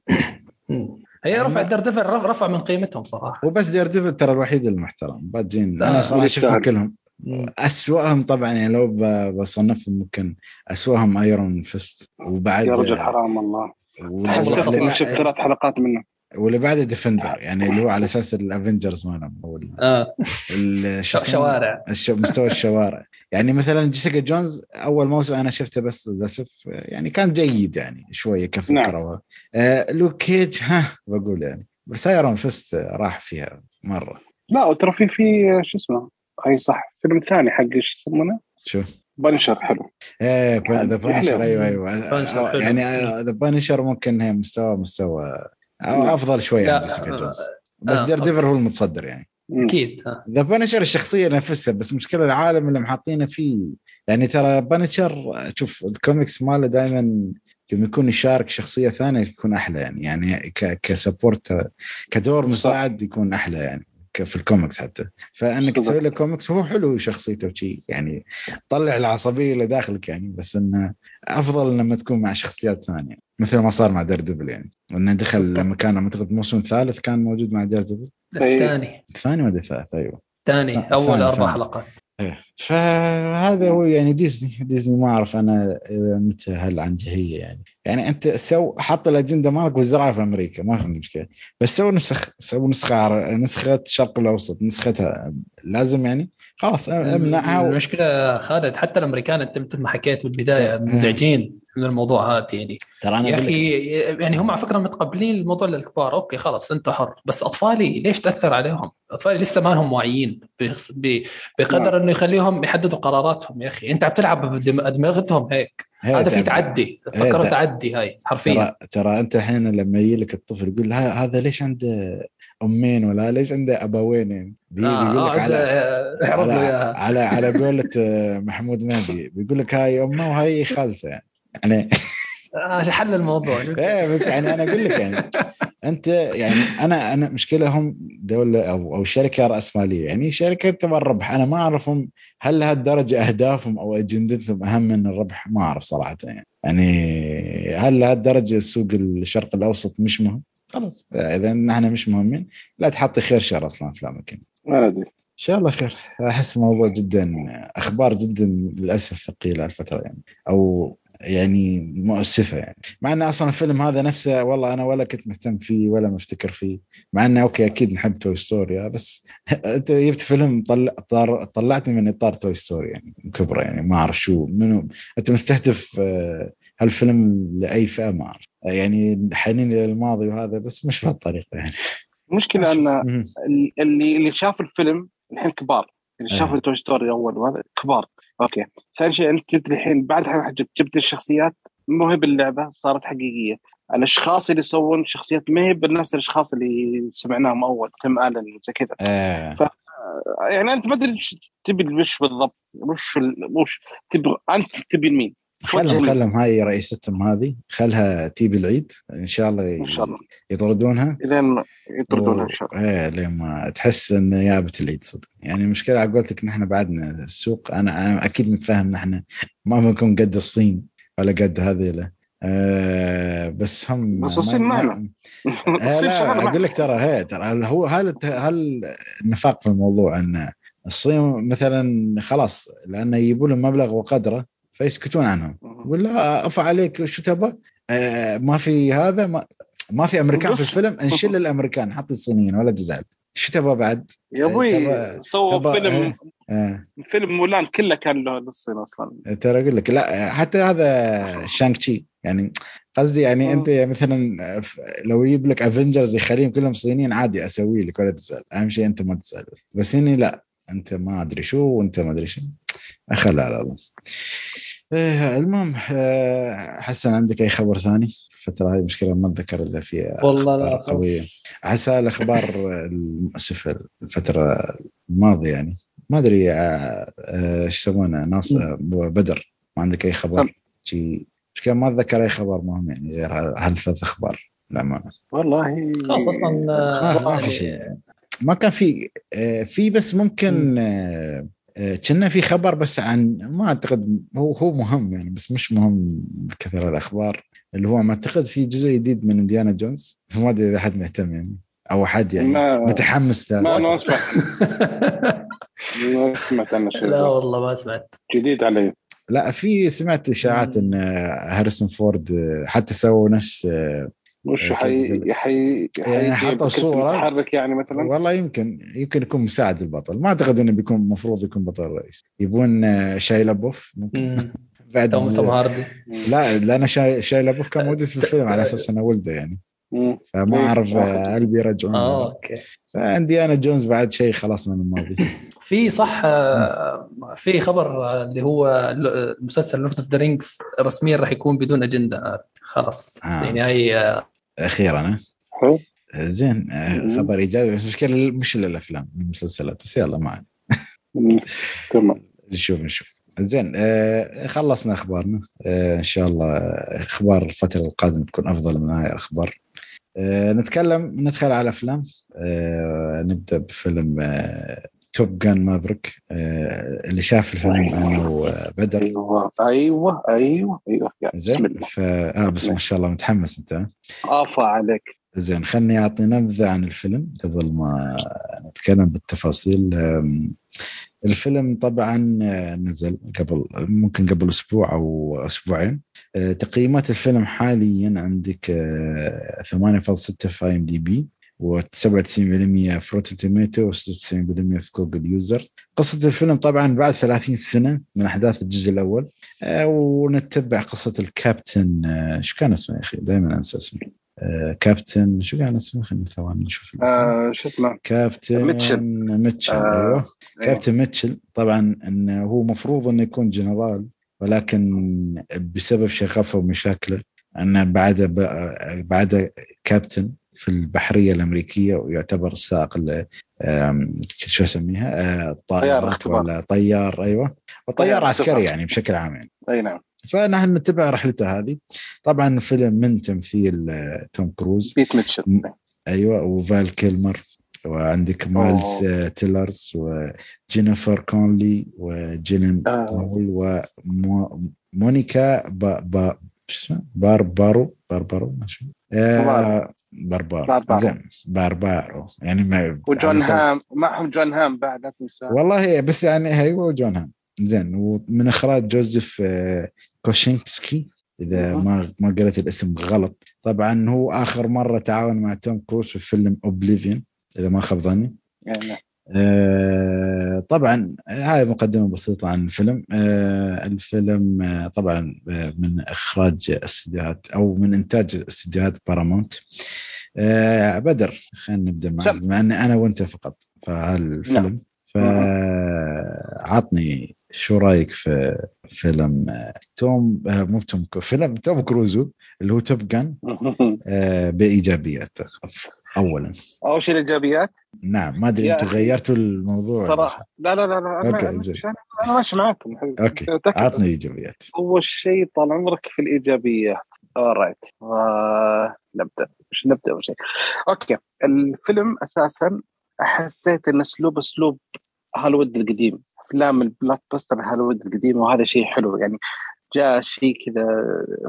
مم. هي رفع دير ديفل رفع, من قيمتهم صراحة وبس دير ديفل ترى الوحيد المحترم باجين أنا صراحة شفتهم. كلهم مم. أسوأهم طبعا يعني لو ب- بصنفهم ممكن أسوأهم ايرون فيست وبعد يا رجل حرام الله حسيت شفت ثلاث حلقات منه واللي بعده Defenders يعني اللي هو على أساس ال Avengers مالهم أو آه. ال- شو ش- اسمه؟ شوارع. الش- مستوى الشوارع. يعني مثلا جيسيكا جونز أول موسم أنا شفته بس للأسف يعني كان جيد يعني شوية كفكرة. و... آه لوك كيج ها بقول يعني. بس ايرون فيست راح فيها مرة. لا وترى في في شو اسمه؟ أي صح فيلم ثاني حق إيش يسمونه؟ شو؟ بنشر حلو. إيه ذا بانشر حلو. أيوه أيوه. آه،. يعني ذا بانشر ممكن هي مستوى مستوى. أفضل شوية لا، عن جيسيكا جونز. بس آه، دير ديفل هو المتصدر يعني. أكيد آه. ذا بانشر الشخصية نفسها بس مشكلة العالم اللي محاطينه فيه. يعني ترى بانشر شوف الكوميكس ماله دائما لما يكون يشارك شخصية ثانية يكون أحلى يعني. يعني ك ك support كدور. مساعد يكون أحلى يعني. في الكوميكس حتى. فإنك. تسوي له كوميكس هو حلو شخصيته وشي يعني طلع العصبية اللي داخلك يعني بس إنه أفضل لما تكون مع شخصيات ثانية. مثل ما صار مع دير ديفل يعني. وإنه دخل لما كان اعتقد الموسم الثالث كان موجود مع دير ديفل إيه. الثاني. الثاني ولا الثالث؟ أيوه. الثاني أول ثاني- أربع. حلقات. إيه. فهذا هو يعني ديزني. ديزني ما أعرف أنا إذا متى هل عندي هي يعني. يعني أنت سو حط الأجندة مالك وزرعها في أمريكا ما في مشكلة. بس سوي نسخ سوي نسخة نسخة الشرق الأوسط نسختها. لازم يعني؟ خلاص أمنعها و... المشكلة خالد حتى الأمريكان أنت مثل ما حكيت بالبداية منزعجين من الموضوع هذا يعني. ترى أنا يا لك أخي يعني هم على فكرة متقبلين الموضوع للكبار. أوكي خلاص انت حر. بس أطفالي ليش تأثر عليهم؟ أطفالي لسه ما لهم واعيين بقدر إنه يخليهم يحددوا قراراتهم يا أخي. أنت عم تلعب بدماغهم هيك. هي هذا في تعدي. تع- تعدي هاي حرفيا. ترى ترى أنت الحين لما يجي لك الطفل يقول هذا ليش عنده أمين ولا ليش عنده أبوين؟ يعني آه، بيقول لك اقعد على على اياها على على قولة آه، محمود مهدي. بيقول لك هاي أمه وهاي خالته يعني. يعني آه، حل الموضوع. إيه بس يعني أنا أقول لك يعني أنت يعني أنا أنا مشكلة هم دولة أو أو شركة رأس مالية. يعني شركة تبغى الربح. أنا ما أعرفهم هل لهالدرجه أهدافهم أو أجندتهم أهم من الربح؟ ما أعرف صراحة يعني. يعني هل لهالدرجه سوق الشرق الأوسط مش مهم؟ خلاص. إذا نحن مش مهمين لا تحطي خير شر أصلا افلامك. ما أدري. إن شاء الله خير. أحس موضوع جدا أخبار جدا للأسف ثقيلة الفترة يعني. أو يعني مؤسفة يعني. مع إن أصلا الفيلم هذا نفسه والله أنا ولا كنت مهتم فيه ولا مفتكر فيه. مع إنه أوكي أكيد نحب توي ستوري بس أنت جبت فيلم طلع طر- طلعتني من إطار توي ستوري يعني كبره يعني ما أعرف شو منو. أنت مستهدف آه، هالفيلم لأي فئة ما أعرف. يعني حنين إلى الماضي وهذا بس مش بهالطريقة يعني. المشكلة إن. اللي اللي شاف الفيلم الحين كبار. اللي. شاف توي ستوري أول وهذا كبار. أوكي. ثاني شيء أنت جبت الحين بعد جبت جبت الشخصيات مو هي باللعبة صارت حقيقية. الأشخاص اللي يسوون شخصيات ما هي بنفس الأشخاص اللي سمعناهم أول تيم آلن وزي كذا. آه. يعني أنت ما أدري تبي وش بالضبط؟ وش ال- وش تبغى؟ أنت تبي لمين خلهم. خلهم هاي رئيستهم هذه خلها تيجي العيد إن شاء الله إن شاء الله. يطردونها. إلين ما يطردونها إن شاء الله. إيه لين ما تحس إن يابة العيد صدق. يعني المشكلة على قولتك نحن بعدنا السوق أنا أنا أكيد متفاهم نحن ما بنكون قد الصين ولا قد هذيلا آه بس هم بس الصين معنا. آه لا أقول لك ترى هي ترى هو هل هل النفاق في الموضوع إن الصين مثلا خلاص لأنه يجيبوا لهم مبلغ وقدره فيسكتون عنهم ولا افا عليك شو تبغى؟ آه ما في هذا ما, ما في أمريكان في الفيلم انشل الأمريكان حط الصينيين ولا تزعل شو تبغى بعد؟ يا أبوي تبى- سووا تبى- فيلم إيه. آه. فيلم مولان كله كان له للصين أصلا ترى أقول لك لا حتى هذا شانك تشي يعني قصدي يعني. أنت مثلا ف- لو يجيب لك افنجرز يخليهم كلهم صينيين عادي أسوي لك ولا تسال أهم شيء أنت ما تسال بس هني لا أنت ما أدري شو وأنت ما أدري شو خل على الله إيه المهم آه، حسن عندك أي خبر ثاني؟ الفترة هاي مشكلة ما أتذكر إلا في والله لا خلاص أحس الأخبار المؤسفة الفترة الماضية يعني. ما أدري آه، آه، إيش يسمونه؟ ناس بدر. ما عندك أي خبر؟ شي مشكلة ما أتذكر أي خبر مهم يعني غير هالثلاث أخبار للأمانة. والله. خلاص أصلا ما, في شيء. ما كان في في بس ممكن كنا في خبر بس عن ما أعتقد هو هو مهم يعني بس مش مهم بكثر الأخبار اللي هو ما أعتقد في جزء جديد من إنديانا جونز. ما أدري إذا حد مهتم يعني أو حد يعني ما متحمس له. ما ما سمعت. ما سمعت عنه شيء. لا والله ما سمعت. جديد علي لا في سمعت إشاعات إن آه، هاريسون فورد آه، حتى سووا نفس آه، وش أوكي. حي حي يعني حي- حطوا كرسي صورة. متحرك يعني مثلا والله يمكن يمكن يكون مساعد البطل ما أعتقد إنه بيكون المفروض يكون بطل رئيس يبون آه، شاي لبوف ممكن مم. بعد توم توم هاردي لا لأن شاي شاي لبوف كان موجود في الفيلم على أساس إنه ولده يعني. فما إيه، أعرف. آه، هل بيرجعون آه. أوكي فانديانا جونز بعد شيء خلاص من الماضي في صح آه، في خبر اللي هو مسلسل Lord of the Rings رسميا راح يكون بدون أجندة خلاص آه. يعني هي آه، أخيرا. حلو. آه، زين آه،. خبر إيجابي بس مشكلة مش للافلام المسلسلات بس يلا ما. تمام نشوف نشوف زين آه خلصنا أخبارنا آه إن شاء الله أخبار الفترة القادمة تكون أفضل من هاي الأخبار آه نتكلم ندخل على أفلام آه نبدأ بفيلم آه توب جان مافريك آه اللي شاف الفيلم أنا وبدر. أيوه أيوه أيوه أيوه. بسم زين الله. ف آه بس ما شاء الله متحمس أنت؟ افا عليك. زين خلني أعطي نبذة عن الفيلم قبل ما نتكلم بالتفاصيل. الفيلم طبعا آه، نزل قبل ممكن قبل أسبوع أو أسبوعين. آه، تقييمات الفيلم حاليا عندك آه، 8.6 في IMDb. و97% في Rotten Tomatoes و96% في Google user. قصة الفيلم طبعا بعد 30 سنة من أحداث الجزء الأول. آه، ونتبع قصة الكابتن آه، شو كان اسمه يا أخي؟ دائما أنسى اسمه. آه، كابتن شو كان اسمه؟ خلينا ثواني نشوف. آه شو اسمه؟ كابتن ميتشل. ميتشل آه، أيوه. أيوه. كابتن ميتشل طبعا إنه هو مفروض إنه يكون جنرال ولكن بسبب شغفه ومشاكله إنه بعد بعد كابتن في البحرية الأمريكية ويعتبر سائق ال- آم، شو أسميها؟ آه، اختبار. ولا طيار أيوه. وطيار طيار عسكري اختبار. يعني بشكل عام يعني. أي نعم. فنحن نتبع رحلته هذه. طبعا فيلم من تمثيل آه، توم كروز. بيت ميتشل. أيوه وفال كيلمر وعندك مايلز أوه. آه، تيلر وجينيفر كونلي وجيلين آه. بول ومونيكا با با شو اسمه؟ باربارو باربارو ما شو. آه باربارو باربارو. زين باربارو يعني ما وجون سبيل- هام معهم جون هام بعد لا تنسى والله بس يعني أيوه جون هام زين ومن إخراج جوزيف آه، كوزينسكي إذا. ما ما قلت الاسم غلط طبعا هو آخر مرة تعاون مع توم كروز في فيلم Oblivion إذا ما خاب ظني يعني نعم. آه، طبعا هاي مقدمة بسيطة عن الفيلم. آه، الفيلم آه، طبعا آه، من إخراج استديوهات أو من إنتاج استديوهات بارامونت آه، بدر خلينا نبدأ معك. بما أن أنا وأنت فقط في هالفيلم. نعم. فعطني شو رأيك في فيلم توم مو توم فيلم توم كروز واللي هو Top آه، بايجابيات اولا. اول شيء الإيجابيات؟ نعم ما أدري أنتم غيرتوا الموضوع صراحة. لا لا لا لا أنا أوكي، أنا أنا ماشي معاكم. أوكي أتأكد. عطني ايجابيات أول شيء طال عمرك في الإيجابيات. right آه نبدأ. مش نبدأ أول شيء. أوكي. الفيلم أساسا حسيت ان أسلوب أسلوب هوليوود القديم. أفلام ال blockbuster هوليوود القديم وهذا شيء حلو. يعني جاء شيء كذا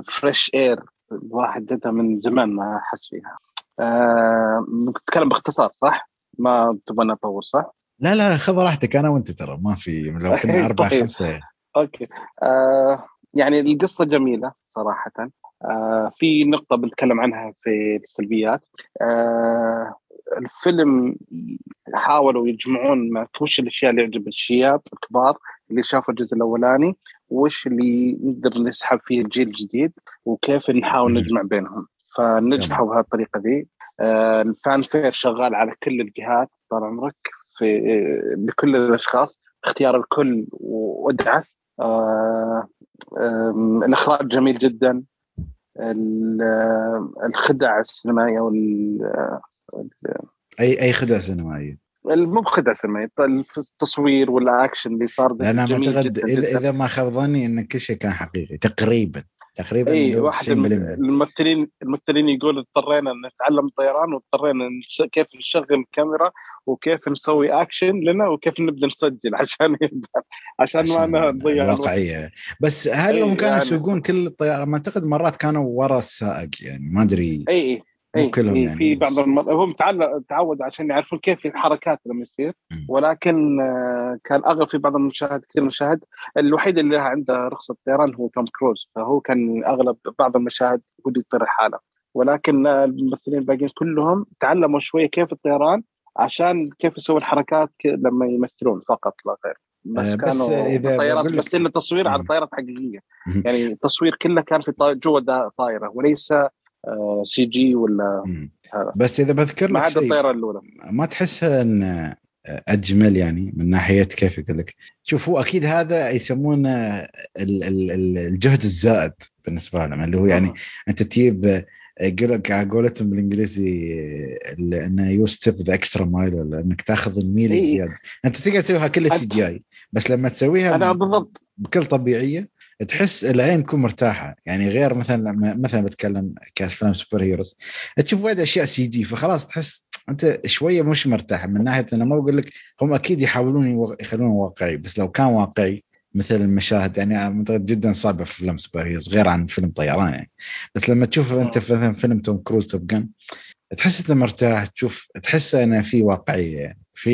fresh air الواحد جدها من زمان ما حس فيها. آه نتكلم باختصار صح؟ ما تبغى نطول صح؟ لا لا خذ راحتك أنا وأنت ترى ما في لو كنا أربعة طيب. خمسة أوكي آه يعني القصة جميلة صراحة آه في نقطة بنتكلم عنها في السلبيات آه الفيلم حاولوا يجمعون ما وش الأشياء اللي يعجب الشياب الكبار اللي شافوا الجزء الأولاني وش اللي نقدر نسحب فيه الجيل الجديد وكيف نحاول. نجمع بينهم فنجحوا بهذه الطريقة دي آه ال fanfare شغال على كل الجهات طال عمرك في لكل الأشخاص. اختيار الكل وادعس. آه الإخراج جميل جدا. ال- آه، الخدع السينمائية وال أي أي خدعه سينمائية؟ مو بخدع سينمائية التصوير والأكشن اللي صار جميل اعتقد إذا ما خاب ظني إن كل شيء كان حقيقي تقريبا. تقريبا اي واحد 90% الممثلين الممثلين يقول اضطرينا نتعلم الطيران واضطرينا كيف نشغل الكاميرا وكيف نسوي اكشن لنا وكيف نبدأ نسجل عشان عشان ما عشان نضيع الوقت. الواقعيه بس هل إي هم كانوا يعني- يسوقون كل الطيارة؟ ما أعتقد مرات كانوا ورا السائق يعني ما أدري. اي اي مو اي كلهم إي يعني في. بعض المر... هو متعلق تعود عشان يعرفون كيف الحركات لما يصير. ولكن آه، كان أغلب في بعض المشاهد كثير من المشاهد الوحيد اللي عنده رخصة طيران هو توم كروز فهو كان أغلب بعض المشاهد هو اللي يطير حاله ولكن آه، الممثلين الباقيين كلهم تعلموا شوية كيف الطيران عشان كيف يسوون حركات ك- لما يمثلون فقط لا غير بس آه، بس كانوا إذا طيارات بس إنه تصوير على مم. طيارات حقيقية. يعني التصوير كله كان في جوا طائره وليس سي جي ولا. هذا. بس إذا بذكر ما لك عدا شيء الطيارة الأولى ما تحس إن أجمل يعني من ناحية كيف يقول لك شوف هو أكيد هذا يسمونه ال- ال- ال- الجهد الزائد بالنسبة لهم اللي هو يعني أنت تجيب يقول لك على قولتهم بالإنجليزي ال- انه you step the extra mile ولا إنك تأخذ الميل إي. الزيادة أنت تقدر تسويها كلها CGI بس لما تسويها أنا بالضبط بكل طبيعية تحس العين تكون مرتاحة. يعني غير مثلا لما مثلا بتكلم كافلام superheroes تشوف وايد أشياء CG فخلاص تحس أنت شوية مش مرتاح. من ناحية أنا ما بقول لك هم أكيد يحاولون يخلونه واقعي بس لو كان واقعي مثل المشاهد يعني جدا صعبه في فيلم سوبر هيروز غير عن فيلم طيران يعني. بس لما تشوف أنت في مثلا فيلم توم كروز توب جن تحس إنه مرتاح. تشوف تحس إنه في واقعية يعني. في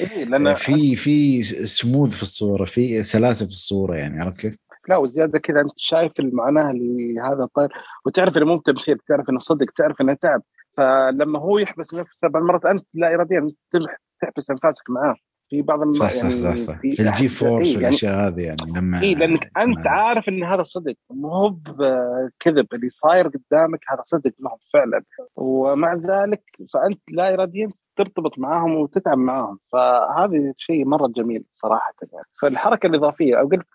إيه في في سموث في الصورة في سلاسة في الصورة يعني عرفت كيف؟ لا وزيادة كذا أنت شايف المعاناة اللي هذا الطير وتعرف إنه مو تمثيل تعرف إنه صدق تعرف إنه تعب. فلما هو يحبس نفسه بعض المرات أنت لا اراديا تحبس أنفاسك معاه. في بعض الم... صح صح يعني صح صح. في في ال G-force إيه يعني والأشياء هذه يعني لما اي لأنك أنت لما- عارف إن هذا صدق. مو هو بكذب اللي صاير قدامك هذا صدق لهم فعلا. ومع ذلك فأنت لا اراديا ترتبط معاهم وتتعب معاهم. فهذا شيء مرة جميل صراحة يعني. فالحركة الإضافية أو قلت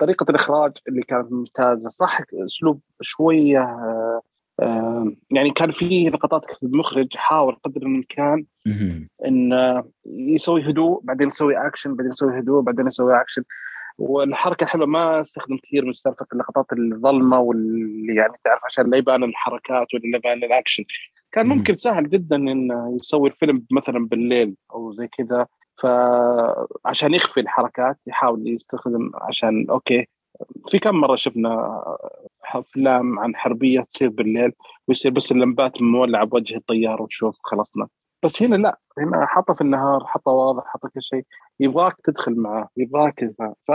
طريقة الإخراج اللي كانت ممتازة. صح أسلوب شوية آه، آه، يعني كان في لقطات المخرج حاول قدر الإمكان. إن يسوي هدوء بعدين يسوي اكشن بعدين يسوي هدوء بعدين يسوي اكشن والحركة الحلوة ما استخدم كثير من سالفة اللقطات الظلمة واللي يعني تعرف عشان لا يبان الحركات ولا لا يبان الاكشن كان مم. ممكن سهل جدا انه يسوي الفيلم مثلا بالليل أو زي كذا. فعشان يخفي الحركات يحاول يستخدم عشان أوكي. في كم مرة شفنا أفلام عن حربية تصير بالليل ويصير بس اللمبات مولعة بوجه الطيار وتشوف خلصنا. بس هنا لا هنا حطه في النهار حطه واضح حطه كل شيء. يبغاك تدخل معاه يبغاك. ف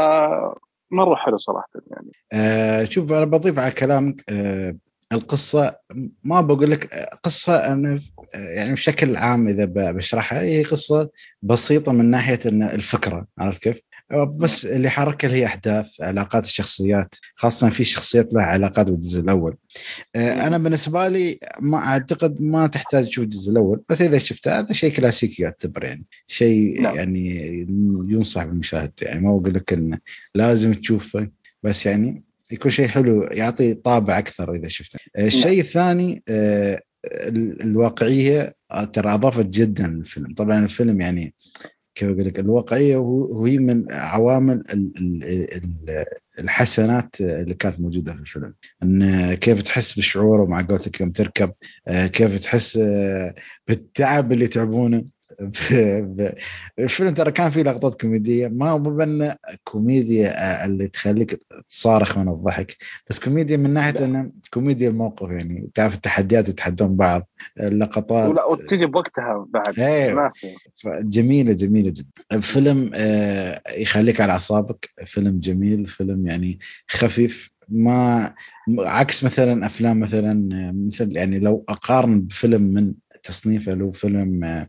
مره حلو صراحة يعني. آه شوف أنا بضيف على كلامك آه القصة ما بقول لك قصة أنا يعني بشكل عام إذا بشرحها هي قصة بسيطة من ناحية إن الفكرة عرفت كيف؟ بس اللي حركها هي أحداث علاقات الشخصيات خاصة في شخصيات لها علاقات بالجزء الأول آه، أنا بالنسبة لي ما أعتقد ما تحتاج تشوف الجزء الأول بس إذا شفته هذا شيء كلاسيكي يعتبر يعني شيء نعم. يعني ينصح بالمشاهدة يعني ما أقول لك انه لازم تشوفه بس يعني يكون شيء حلو يعطي طابع أكثر إذا شفته. الشيء الثاني آه، ال- الواقعية آه، ترى أضافت جدا للفيلم. طبعا الفيلم يعني كيف أقول لك الواقعية وهي من عوامل ال- ال- ال- الحسنات اللي كانت موجودة في الفيلم. إن كيف تحس بشعوره مع قولتك يوم تركب آه، كيف تحس آه، بالتعب اللي تعبونه. الفيلم ترى كان فيه لقطات كوميدية ما هو بأن كوميديا آه، اللي تخليك تصارخ من الضحك بس كوميديا من ناحية. إنه كوميديا الموقف يعني تعرف التحديات يتحدون بعض اللقطات ولا وتجي بوقتها بعد. ناسي جميلة جميلة جدا فيلم آه، يخليك على أعصابك فيلم جميل فيلم يعني خفيف ما عكس مثلا أفلام مثلا آه، مثل يعني لو أقارن بفيلم من تصنيفه لو فيلم آه،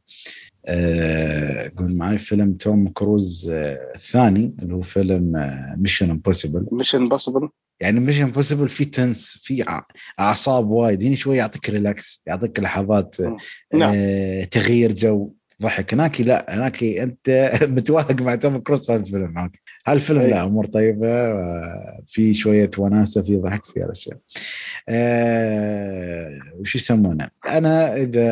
قول معي فيلم توم كروز آه، الثاني اللي هو فيلم Mission Impossible Mission Impossible يعني Mission Impossible في tense في أعصاب وايد. هنا شوي يعطيك relax يعطيك لحظات مم. نعم. آه تغيير جو ضحك. هناك لا هناك أنت متوافق مع توم كروز في الفيلم هناك هالفيلم أي. لا أمور طيبة في شوية وناسة في ضحك في هالاشياء آه وش يسمونه؟ أنا إذا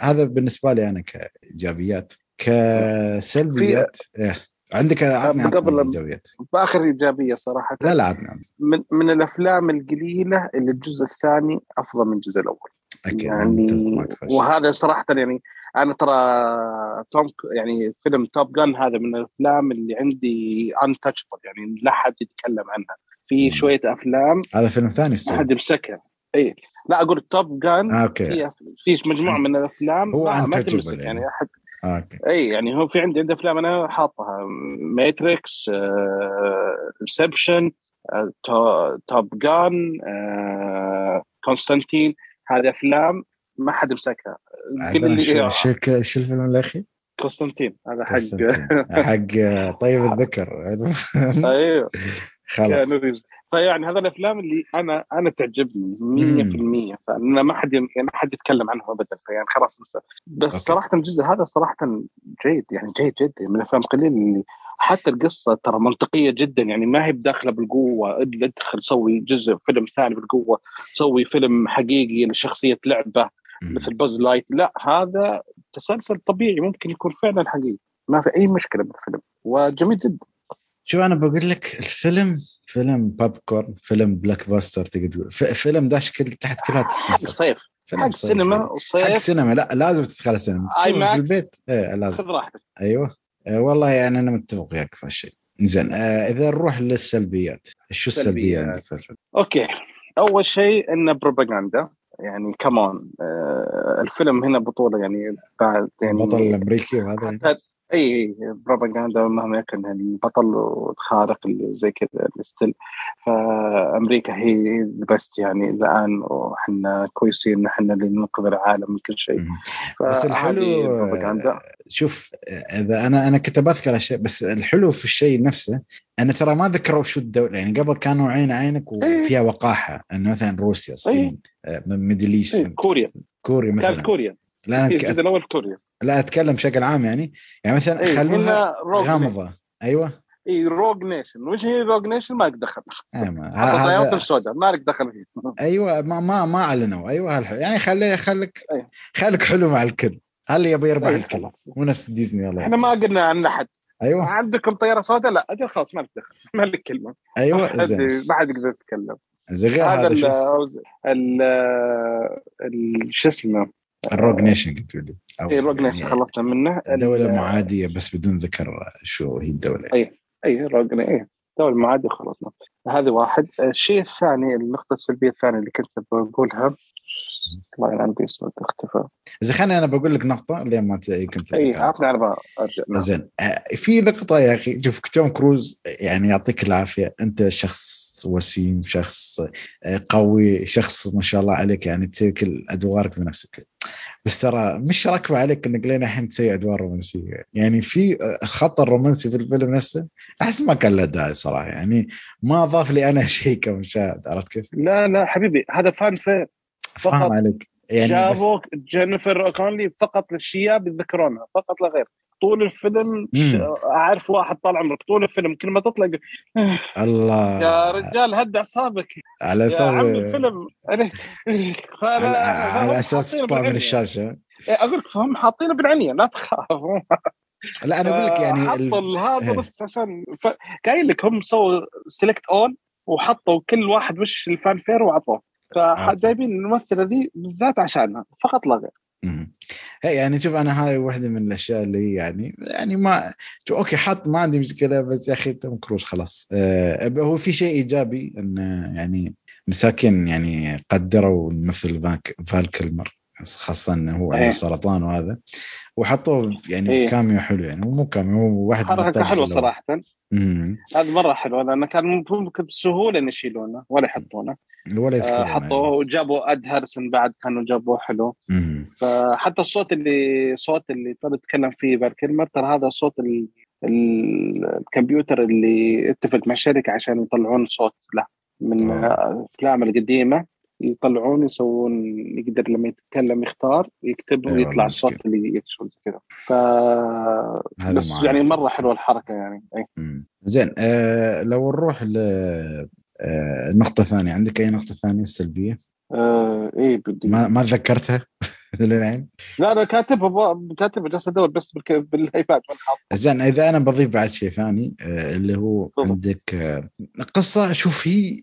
هذا بالنسبة لي أنا كإيجابيات. كسلبيات إيه. عندك عطني قبل- إيجابيات. بآخر إيجابية صراحة. لا لا عطني. من من الأفلام القليلة اللي الجزء الثاني أفضل من الجزء الأول. أكيد يعني. وهذا صراحة يعني أنا ترى توم يعني فيلم Top Gun هذا من الأفلام اللي عندي untouchable يعني لا حد يتكلم عنها. في. شوية أفلام هذا فيلم ثاني ما حد يمسكها. اي لا أقول Top Gun آه، أوكي. في مجموعة من الأفلام هو ما, تمسك يعني. يعني. أحد. آه، okay. اي يعني هو في عندي عندي أفلام أنا حاطها. Matrix Inception Top Gun Constantine هذه أفلام ما حد مسكها. شو لي شو الفيلم الاخير؟ كونستانتين هذا حق. قسطنطين. حق طيب الذكر. أيوه. خلاص. فيعني هذا الأفلام اللي أنا أنا تعجبني 100% فأنا ما حد يعني ما حد يتكلم عنها ابدا. فيعني خلاص بس, okay. صراحة الجزء هذا صراحة جيد. يعني جيد جدا. من الأفلام القليلة اللي حتى القصة ترى منطقية جدا يعني ما هي بداخلة بالقوة. إد- ادخل سوي جزء فيلم ثاني بالقوة سوي فيلم حقيقي لشخصية لعبة مثل Buzz Lightyear لا هذا تسلسل طبيعي ممكن يكون فعلا حقيقي. ما في أي مشكلة بالفيلم وجميل جدا. شو أنا بقول لك؟ الفيلم فيلم بوب كورن فيلم blockbuster تقدر تقول. فيلم داش كل تحت كل حق هالتصنيفات الصيف فيلم حق. سينما حق وصيف. سينما لا لازم تدخل السينما. تشوفه في. البيت. إيه لازم. خذ راحتك. أيوه. والله يعني أنا متفق وياك في هالشيء زين آه إذا نروح للسلبيات شو السلبية سلبيات. عندك في الفيلم؟ okay أول شيء إنه بروباغندا يعني كمان آه الفيلم هنا بطولة يعني بعد يعني البطل الأمريكي وهذا. إي بروباغندا مهما يكن البطل الخارق اللي زي كذا الستيل فأمريكا هي ال best يعني الآن وحنا كويسين نحن اللي ننقذ العالم من كل شيء. بس الحلو شوف إذا أنا أنا كنت بذكر أشياء بس الحلو في الشيء نفسه أنا ترى ما ذكروا شو الدولة يعني قبل كانوا عين عينك وفيها وقاحة إنه مثلا روسيا الصين آه، من Middle East كوريا. كوريا كانت مثلا كوريا. لا أنا في ك- الأول كوريا. لا أتكلم بشكل عام يعني. يعني مثلا خلوها rogue nation غامضة. أيوه. اي rogue nation. وش هي rogue nation؟ ما لك دخل. ما. حط ه- طيارات هذا السوداء. ما لك دخل فيه. أيوه ما ما ما أعلنوا. أيوه هالحلو. يعني خلي خليك أيوة. خليك حلو مع الكل. هل يبي يربح أي الكل؟ خلاص. مو نفس ديزني الله إحنا ما قلنا عن أحد. أيوه. عندكم طيارة سوداء؟ لا أجل خلاص ما لك دخل. ما لك كلمة. أيوه زين. ما حد يقدر يتكلم. زين غير هذا هذا شو اسمه؟ ال rogue nation قلت لي أو اي rogue nation يعني خلصنا منه. دولة معادية بس بدون ذكر شو هي الدولة. أي أي rogue اي دولة معادية خلصنا. هذه واحد. الشيء الثاني النقطة السلبية الثانية اللي كنت بقولها. الله يلعن باسمه اختفى إذا خليني أنا بقول لك نقطة اللي ما كنت إي. عطني ما أرجع. نعم. زين. في نقطة يا أخي شوف توم كروز يعني يعطيك العافية. أنت شخص وسيم شخص قوي شخص ما شاء الله عليك يعني تسوي كل أدوارك بنفسك. بس ترى مش راكبة عليك إنك لين الحين تسوي أدوار رومانسية، يعني في الخط الرومانسي في الفيلم نفسه أحس ما كان له داعي صراحة. يعني ما اضاف لي أنا شيء كمشاهد عرفت كيف؟ لا لا حبيبي هذا fan fave فاهم فقط. عليك. يعني بس جابوا جينيفر كونلي فقط للشياب بيتذكرونها فقط لا غير. طول الفيلم. أعرف واحد طال عمرك طول الفيلم كل ما تطلق الله. يا رجال هد أعصابك. على يا أساس عم الفيلم عليه على, على أساس تطلع من الشاشة. أقول لك فهم حاطينه بالعنيه لا تخاف. لا أنا أقول لك يعني ال- حطوا هذا إيه. بس عشان ف... قايل لك هم سووا سيلكت اول وحطوا كل واحد وش الفان فير وعطوه. فجايبين الممثلة ذي بالذات عشانها فقط لا غير. هي يعني شوف أنا هاي واحدة من الأشياء اللي يعني يعني ما شوف أوكي حط ما عندي مشكلة بس يا أخي توم كروز خلاص آه هو في شيء إيجابي انه يعني مساكين يعني قدروا الممثل فاك فال كلمر خاصة إنه هو عنده إيه. سرطان وهذا وحطوه يعني إيه. كاميو حلو يعني مو كاميو هو واحد حركه حلوة. صراحة. هذا مرة حلوة لأنه كان ممكن بسهولة ان يشيلونه ولا يحطونه. ولا آه، يذكرون حطوه وجابوا أد هارسون بعد كانوا جابوه حلو. مم. فحتى الصوت اللي صوت اللي ترى يتكلم فيه فال كيلمر ترى هذا صوت ال... ال... الكمبيوتر اللي اتفق مع شركه عشان يطلعون صوت له من. آه، الأفلام القديمة. يطلعون يسوون يقدر لما يتكلم يختار يكتب أيوة، ويطلع. الصوت اللي زي كذا ف بس معاك. يعني مرة حلوة الحركة يعني أي مم. زين آه لو نروح ل آه النقطة الثانية عندك أي نقطة ثانية سلبية؟ آه إيه بدي ما ما تذكرتها للحين؟ لا لا كاتبها كاتبها جالس أدور بس بالايباد زين إذا أنا بضيف بعد شيء ثاني آه اللي هو. عندك آه قصة شوف هي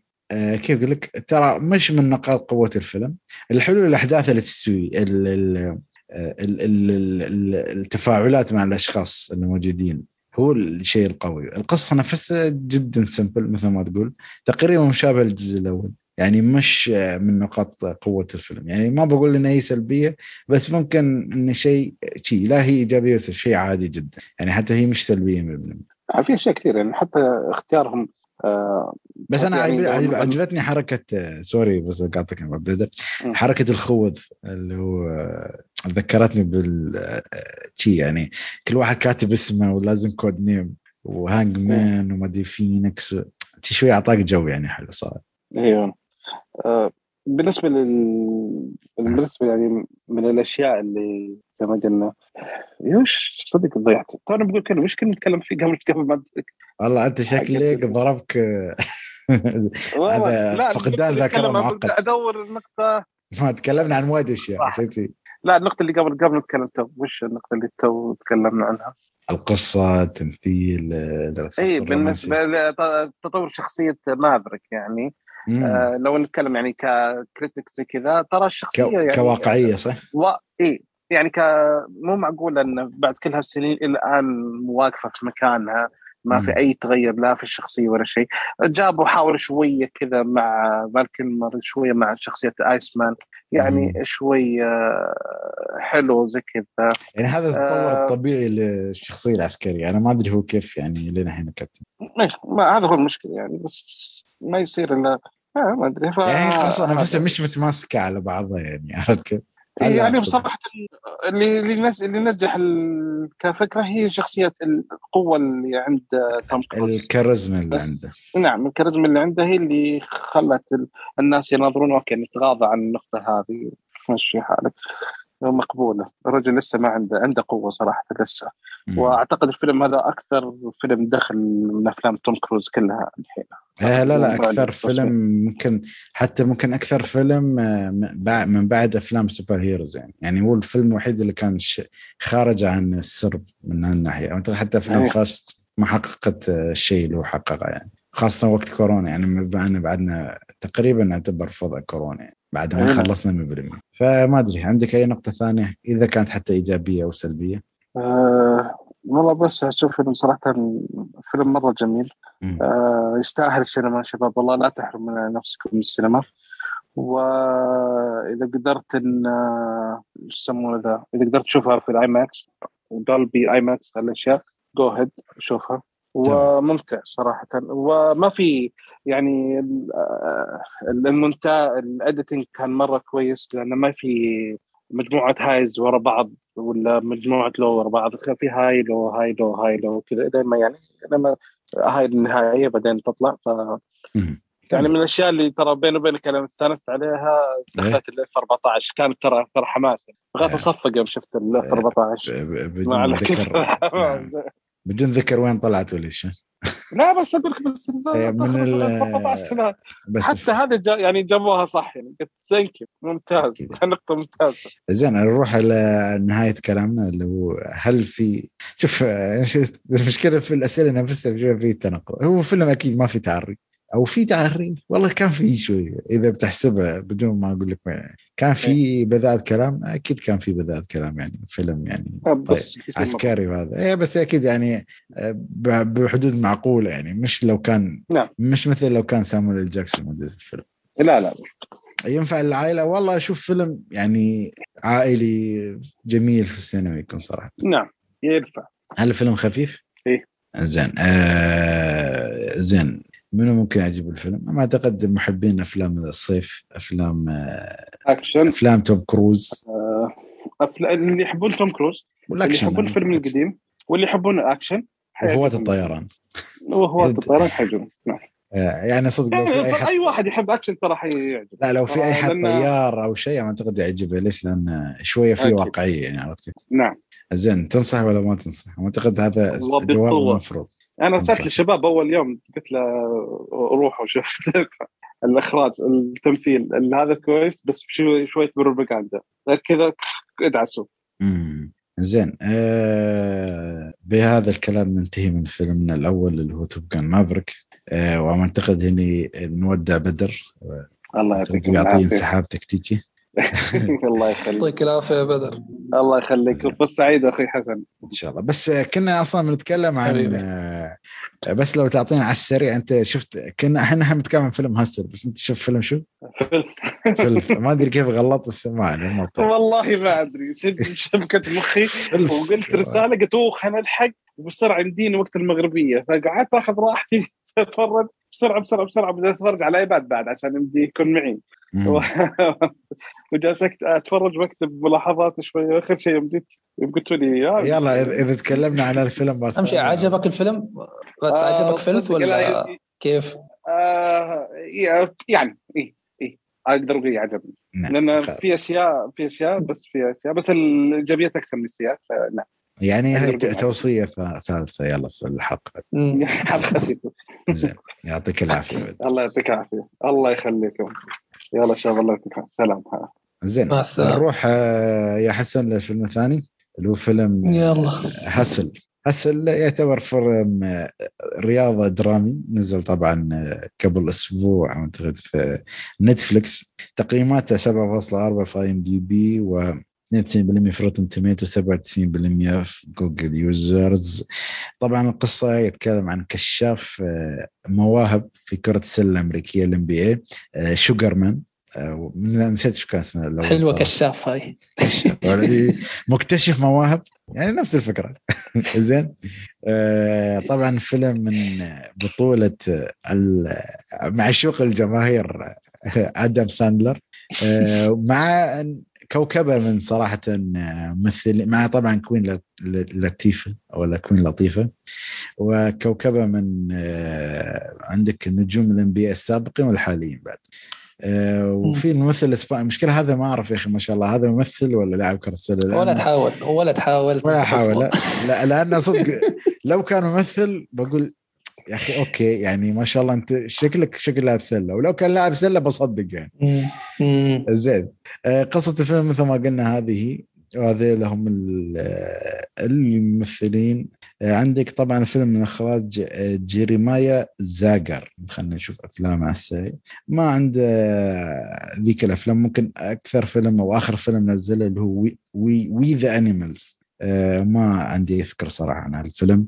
كيف أقول لك؟ ترى مش من نقاط قوة الفيلم. الحلو الأحداث اللي تستوي آه، ال ال ال التفاعلات مع الأشخاص الموجودين هو الشيء القوي. القصة نفسها جدا سمبل مثل ما تقول. تقريبا مشابه للجزء الأول. يعني مش آه، من نقاط قوة الفيلم. يعني ما بقول انها هي سلبية بس ممكن ان شيء شيء لا هي إيجابية بس شيء عادي جدا. يعني حتى هي مش سلبية 100% في أشياء كثير يعني حتى اختيارهم آه بس أنا يعني عجب- عجبتني حركة آه، sorry بس قاطعك. حركة الخوذ اللي هو آه، ذكرتني بال آه، شي يعني كل واحد كاتب اسمه ولازم code name و Hangman وما أدري فينكس شوي أعطاك جو يعني حلو صار أيوه. آه بالنسبة لل بالنسبة يعني من الأشياء اللي زي ما قلنا يوش صدق ضيعت أنا بقول كلمه وش كنا نتكلم فيه قبل قبل ما؟ والله أنت شكلك ضربك هذا فقدان بتكلم- معقد. أدور النقطة ما تكلمنا عن وايد أشياء. لا النقطة اللي قبل قبل نتكلم تو وش النقطة اللي تو تكلمنا عنها القصة التمثيل اي. بالنسبة لتطور شخصية Maverick يعني. آه لو نتكلم يعني ك critics كذا ترى الشخصية كو- يعني كواقعية صح؟ و... اي يعني ك... مو معقول إن بعد كل هالسنين إلى الآن واقفة في مكانها ما. في أي تغير لا في الشخصية ولا شيء جابوا حاول شوية كذا مع فالكلمر شوية مع شخصية ايس مان يعني شوية حلو زي كذا يعني هذا التطور آه. الطبيعي للشخصية العسكرية أنا ما أدري هو كيف يعني لنا هنا كابتن إيه، ما هذا هو المشكلة يعني بس ما يصير إلا آه ما أدري ف... يعني القصة هذا- نفسها مش متماسكة على بعضها يعني عرفت كيف؟ يعني. بصراحة اللي اللي نجح ال- كفكرة هي شخصية القوة اللي عند توم الكاريزما اللي. عنده نعم الكاريزما اللي عنده هي اللي خلت ال- الناس يناظرون أوكي نتغاضى عن النقطة هذه مشي حالك مقبولة. الرجل لسه ما عنده عنده قوة صراحة لسه. وأعتقد الفيلم هذا أكثر فيلم دخل من أفلام توم كروز كلها الحين. آه لا لا أكثر. فيلم ممكن حتى ممكن أكثر فيلم آه، من بعد- أفلام super heroes يعني. يعني هو الفيلم الوحيد اللي كان خارج عن السرب من هالناحية. أعتقد حتى افلام أيه. Fast ما حققت آه، الشيء اللي هو حققه يعني. خاصة وقت كورونا يعني بما ان بعدنا تقريبا نعتبر وضع كورونا يعني. بعد ما. خلصنا من premiere. فما أدري عندك أي نقطة ثانية؟ إذا كانت حتى إيجابية أو سلبية. آه والله بس أشوف فيلم صراحة فيلم مرة جميل. آه يستاهل السينما يا شباب. والله لا تحرموا نفسكم من السينما. وإذا قدرت إن آه، يسمونه ذا؟ إذا قدرت تشوفها في ال IMAX و Dolby IMAX هالاشياء go ahead شوفها. وممتع صراحة. وما في يعني آه، المونتاج ال editing كان مرة كويس لأنه ما في مجموعة highs ورا بعض ولا مجموعة low ورا بعض. في high low high low high low كذا لما يعني لما هاي النهائيه بعدين تطلع. ف. يعني من الأشياء اللي ترى بيني وبينك أنا استانست عليها إيه. دخلت ال F 14 كانت ترى ترى حماس بغيت إيه. أصفق يوم شفت ال F إيه. 14 ب- ب- ما بدون ذكر وين طلعت ولا شيء. لا بس أقول لك بس إيه، من ال- 14 سنه بس حتى هذا جا يعني جابوها صح يعني قلت thank you ممتاز أكيد. نقطة ممتازة. زين نروح على نهاية كلامنا اللي هو هل في شوف شوف، المشكلة في الأسئلة نفسها في تناقض هو فيلم أكيد ما في تعري. أو في تعري. والله كان في شوي إذا بتحسبها بدون ما أقول لك وين. كان في بذاءة كلام أكيد كان في بذاءة كلام يعني فيلم يعني بس عسكري وهذا. إيه بس أكيد يعني آه، بحدود معقولة يعني مش لو كان نعم. مش مثل لو كان سامويل جاكسون موجود في الفيلم. لا لا. ينفع العائلة؟ والله أشوف فيلم يعني عائلي جميل في السينما يكون صراحة. نعم ينفع. هل الفيلم خفيف؟ إيه. زين آه زين. منو ممكن يعجب الفيلم؟ ما أعتقد محبين أفلام الصيف أفلام آه أكشن أفلام توم كروز آه، أفلا- اللي يحبون توم كروز اللي والاكشن يحبون الفيلم القديم واللي يحبون الأكشن وهواة. الطيران وهواة الطيران حيعجبهم نعم آه يعني صدق يعني حد أي واحد يحب أكشن ترى حيعجب لا لو في أي حد لأن- طيار أو شيء أعتقد يعجبه ليش؟ لأن شوية في. واقعية يعني عرفت كيف؟ نعم زين تنصح ولا ما تنصح؟ أعتقد هذا جواب. المفروض أنا. ارسلت للشباب أول يوم قلت له روحوا شوف الإخراج التمثيل ال- هذا كويس بس شوي شوية بروباغندا غير كذا ادعسوا. زين. آه بهذا الكلام ننتهي من فيلمنا الأول اللي هو توب جان مافريك. آه وأعتقد هني نودع بدر. الله يعطيك يعطيه العافية. انسحاب تكتيكي الله يخليك. يعطيك العافية يا بدر. الله يخليك. فرصه سعيدة أخوي حسن. إن شاء الله. بس كنا أصلا بنتكلم عن حبيبي. آه بس لو تعطينا على السريع أنت شفت كنا إحنا بنتكلم عن فيلم هاسل بس أنت شفت فيلم شو؟ فيلم. ما أدري كيف غلط بس ما. والله ما أدري. شبكه مخي. وقلت رسالة قلت أوه خلينا نلحق وبسرعه يمديني وقت المغربية. فقعدت آخذ راحتي. اتفرج بسرعة بسرعة بسرعة. بدي اتفرج على ايباد بعد عشان يمدي يكون معي. وجالس أتفرج وأكتب ملاحظات شوي. آخر شيء يمديك قلتوا لي يا يلا إذا إذا تكلمنا عن الفيلم اهم شيء عجبك الفيلم؟ بس آه، عجبك فيلم ولا لا، كيف؟ آه يعني اي اي أقدر أقول عجبني نعم. لأن في أشياء في أشياء بس في أشياء بس الإيجابيات أكثر من السيئات فنعم يعني هي أقدر أقول توصية ث- ثالثة. يلا في الحلقة. مم. زين. يعطيك العافية. بدر. الله يعطيك العافية. الله يخليكم. يلا يعطيك العافية. سلام زين مع السلامة. نروح آه، يا حسن للفيلم الثاني اللي هو فيلم يلا هسل Hustle يعتبر فيلم آه، رياضة درامي نزل طبعا آه، قبل أسبوع أعتقد في Netflix تقييماته 7.4 في IMDb و 92% في Rotten Tomatoes 97% في Google users طبعا القصة يتكلم عن كشاف آه، مواهب في كرة السلة الأمريكية ال NBA شوجرمان آه، نسيت شو كان اسمه حلوة. كشاف هاي. كشاف. مكتشف مواهب. يعني نفس الفكرة. زين. آه، طبعا فيلم من بطولة معشوق الجماهير آدم ساندلر. آه، مع كوكبة من صراحة ممثل مع طبعا كوين لط- لطيفة ولا كوين لطيفة. وكوكبة من آه، عندك نجوم ال NBA السابقين والحاليين بعد. آه، وفي الممثل الإسباني المشكلة هذا ما أعرف يا أخي ما شاء الله هذا ممثل ولا لاعب كرة سله ولا تحاول ولا تحاول ولا. احاول لا, لا لأن صدق لو كان ممثل بقول يا أخي okay يعني ما شاء الله أنت شكلك شكل لاعب سلة ولو كان لاعب سلة بصدق يعني. زين. آه، قصة الفيلم مثل ما قلنا هذه وهذيل هم ال- آه، الممثلين. آه، عندك طبعا الفيلم من إخراج جيريمايا زاجر خلينا نشوف أفلام على السريع. ما عنده ذيك الأفلام ممكن أكثر فيلم أو آخر فيلم نزله اللي هو We We, We the Animals ما عندي فكرة صراحة عن الفيلم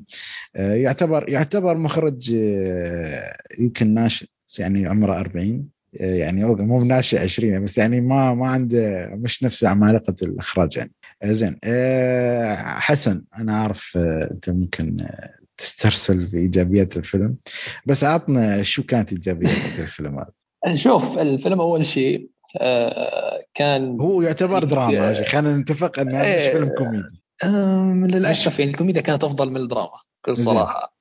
آه، يعتبر يعتبر مخرج آه، يمكن ناشئ يعني عمره 40 آه، يعني مو ناشئ 20 بس يعني ما ما عنده مش نفس عمالقه الإخراج يعني. آه، زين. آه، حسن أنا آه، أنت ممكن آه، تسترسل في إيجابيات الفيلم. بس عطنا شو كانت إيجابيات الفيلم هذا؟ شوف الفيلم أول شيء آه، كان هو يعتبر دراما خلينا نتفق إنه مش إيه. فيلم كوميدي. للأسف. يعني الكوميديا كانت أفضل من الدراما بكل صراحة.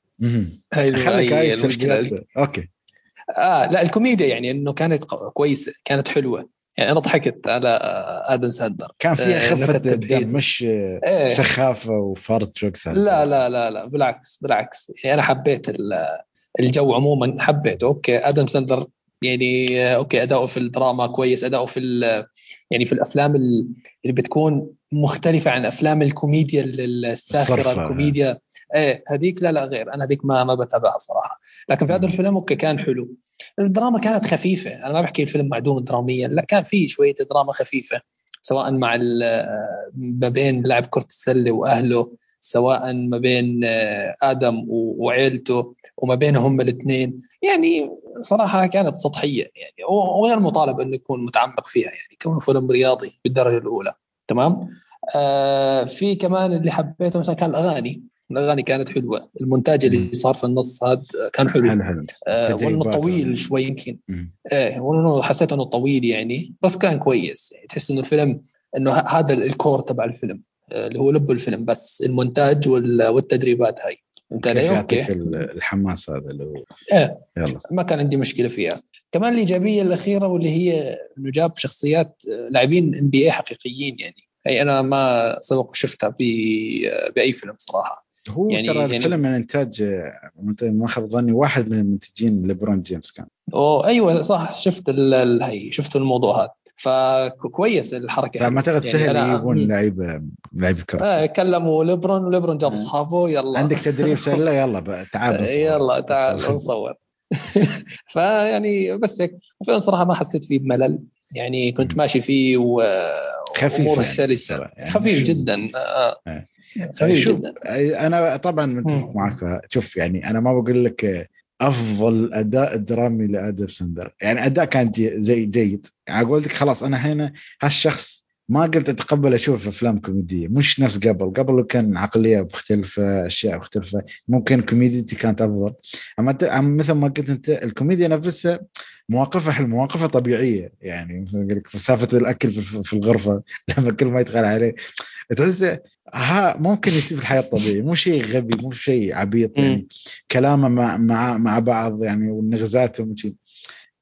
هاي خليك هاي هاي المشكلة okay. آه لا الكوميديا يعني إنه كانت كويسة كانت حلوة. يعني أنا ضحكت على آدم ساندلر كان فيها آه، خفة. دم مش إيه. سخافة وفرط jokes لا لا لا لا بالعكس بالعكس. يعني أنا حبيت ال- الجو عموما حبيته. okay آدم ساندلر يعني آه، okay أداؤه في الدراما كويس أداؤه في ال- يعني في الأفلام ال- اللي بتكون مختلفة عن أفلام الكوميديا ال- الساخرة. الكوميديا. إيه هذيك لا لا غير. أنا هذيك ما ما بتابعها صراحة. لكن في هذا. الفيلم okay كان حلو. الدراما كانت خفيفة. أنا ما بحكي الفيلم معدوم دراميا. لا كان فيه شوية دراما خفيفة سواء مع ما بين لاعب كرة السلة وأهله سواء ما بين آه، آدم وعيلته وما بينهم الاثنين. يعني صراحة كانت سطحية. يعني وغير مطالب إنه يكون متعمق فيها. يعني كونه فيلم رياضي بالدرجة الأولى. تمام؟ آه في كمان اللي حبيته مثلا كان الأغاني. الأغاني كانت حلوة. المونتاج اللي صار في النص هذا كان حلو. حلو حلو. آه وانه طويل شوي يمكن. إيه وانه حسيت إنه طويل يعني بس كان كويس. يعني تحس إنه الفيلم إنه هذا ال core تبع الفيلم. آه، اللي هو لب الفيلم بس. المونتاج وال- والتدريبات هاي. كيف علي؟ okay. ال- الحماس هذا اللي هو إيه. يلا. ما كان عندي مشكلة فيها. كمان الإيجابية الأخيرة واللي هي إنه جاب شخصيات آه، لاعبين NBA حقيقيين يعني. هي أنا ما سبق وشفتها ب- آه، بأي فيلم صراحة. هو يعني- ترى يعني- الفيلم من إنتاج آه، ما خاب ظني واحد من المنتجين ليبرون جيمس كان. أوه أيوه صح شفت ال- ال- هي شفت الموضوع هذا. فكويس الحركة فما. أعتقد يعني سهل يجيبون لعيبه لعيبه كرة. آه كلموا ليبرون وليبرون جاب آه. اصحابه يلا. عندك تدريب سله يلا تعال. يلا تعال نصور. فيعني بس هيك الفيلم صراحة ما حسيت فيه بملل. يعني كنت ماشي فيه و خفيف امور يعني سلسه ترى. يعني خفيف جدا. آه. إيه. خفيف شوف، جدا. أنا طبعا متفق. معك شوف يعني أنا ما بقول لك أفضل أداء درامي لآدم ساندلر. يعني أداء كان جي زي جيد. يعني أقول لك خلاص أنا هنا هالشخص ما قلت أتقبل أشوف أفلام كوميدية. مش نفس قبل. قبل كان عقلية مختلفة أشياء مختلفة. ممكن كوميديتي كانت أفضل. أما مثل ما قلت أنت الكوميديا نفسها مواقفها حلوة مواقفها طبيعية يعني مثل ما أقول لك مسافة الأكل في الغرفة لما كل ما يدخل عليه تحس ها ممكن يصير في الحياة الطبيعية مو شيء غبي مو شيء عبيط. يعني كلامه مع مع مع بعض يعني ونغزاتهم وشي.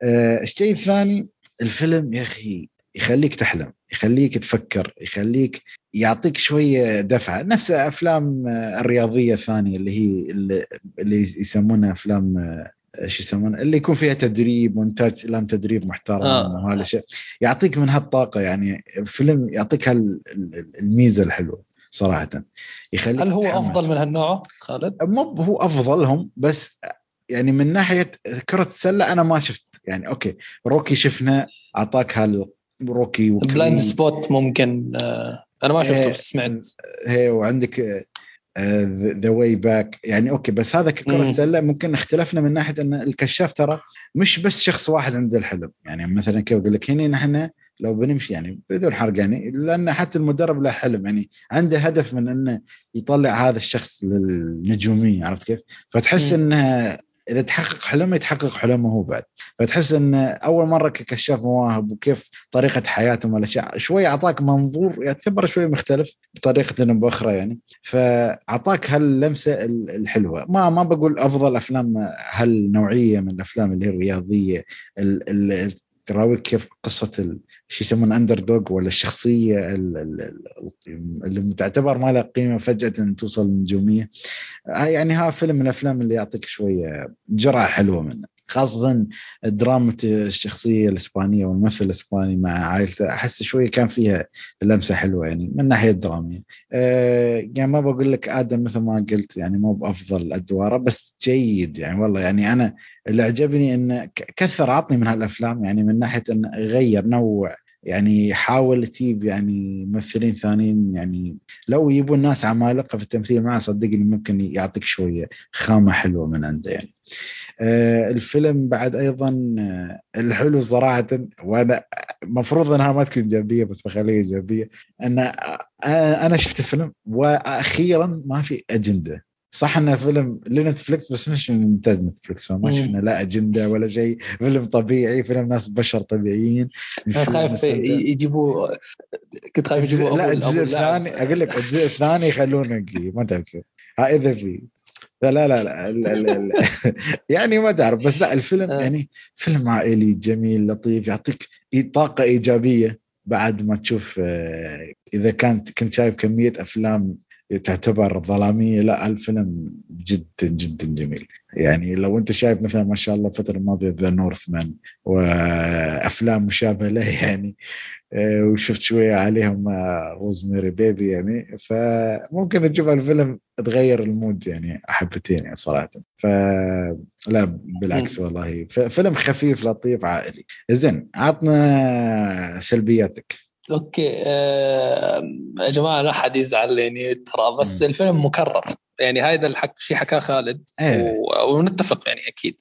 آه الشيء الثاني الفيلم يا أخي يخليك تحلم يخليك تفكر يخليك يعطيك شوية دفعة نفس أفلام آه، الرياضية الثانية اللي هي اللي, اللي يسمونها أفلام آه، شو يسمونها اللي يكون فيها تدريب مونتاج لام تدريب محترم آه. وهذا الشيء يعطيك من هالطاقة يعني فيلم يعطيك هال- ال- الميزة الحلوة صراحة يخليك هل هو. أفضل من هالنوع خالد؟ مو هو أفضلهم بس يعني من ناحية كرة السلة أنا ما شفت يعني okay Rocky شفنا أعطاك هال Rocky. Blind Spot ممكن آه أنا ما شفته إيه، بس سمعت هي وعندك The Way Back يعني okay بس هذا ككره. سله ممكن اختلفنا من ناحية إن الكشاف ترى مش بس شخص واحد عنده الحلم يعني مثلا كيف أقول لك هنا نحن لو بنمشي يعني بدون حرق يعني لأن حتى المدرب له حلم يعني عنده هدف من إنه يطلع هذا الشخص للنجومية عرفت كيف؟ فتحس مم. إذا تحقق حلمه يتحقق حلمه هو بعد. فتحس انه أول مرة ككشاف مواهب وكيف طريقة حياتهم والاشياء شوي أعطاك منظور يعتبر شوي مختلف بطريقة بأخرى يعني. فأعطاك هاللمسة ال- الحلوة. ما ما بقول أفضل أفلام هالنوعية من الأفلام اللي هي الرياضية تراويك كيف قصة ال- شو يسمون underdog ولا الشخصية ال- ال- ال- اللي تعتبر ما لها قيمة فجأة توصل للنجوميه آه يعني ها فيلم من الأفلام اللي يعطيك شوية جرعة حلوة منه خاصة دراما الشخصية الإسبانية والممثل الإسباني مع عائلته أحس شوية كان فيها لمسة حلوة يعني من ناحية دراميه أه يعني ما بقول لك آدم مثل ما قلت يعني مو بأفضل أدواره بس جيد يعني والله يعني أنا اللي عجبني انه كثر عطني من هالأفلام يعني من ناحية انه غير نوع يعني حاول تجيب يعني ممثلين ثانيين يعني لو يبون ناس عمالقة في التمثيل معه صدقني ممكن يعطيك شوية خامة حلوة من عنده يعني. آه الفيلم بعد أيضا آه الحلو صراحة وأنا مفروض إنها ما تكون إيجابية بس بخليها إيجابية إن آه أنا شفت الفيلم وأخيرا ما في أجندة صح انه فيلم لنتفلكس بس مش من إنتاج نتفلكس فما. شفنا لا أجندة ولا شيء فيلم طبيعي فيلم ناس بشر طبيعيين أنا خايف. يجيبوا كنت خايف يجيبوا لا الجزء. الثاني أقول لك الجزء الثاني يخلونك ما تعرف إذا في لا لا لا, لا, لا, لا. يعني ما تعرف بس لا الفيلم آه. يعني فيلم عائلي جميل لطيف يعطيك طاقة إيجابية بعد ما تشوف آه، إذا كانت كنت شايف كمية أفلام تعتبر ظلامية لا الفيلم جدا جدا جميل. يعني لو أنت شايف مثلا ما شاء الله الفترة الماضية The Northman وأفلام مشابهة له يعني آه، وشفت شوية عليهم Rosemary's Baby يعني فممكن تشوف الفيلم تغير ال mood يعني حبتين يعني صراحة. فلا بالعكس والله. فيلم خفيف لطيف عائلي. زين عطنا سلبياتك. أوكي آه يا جماعة لا أحد يزعل يعني ترى بس مم. الفيلم مكرر يعني هذا الحق شيء حكاه خالد إيه. و- ونتفق يعني أكيد.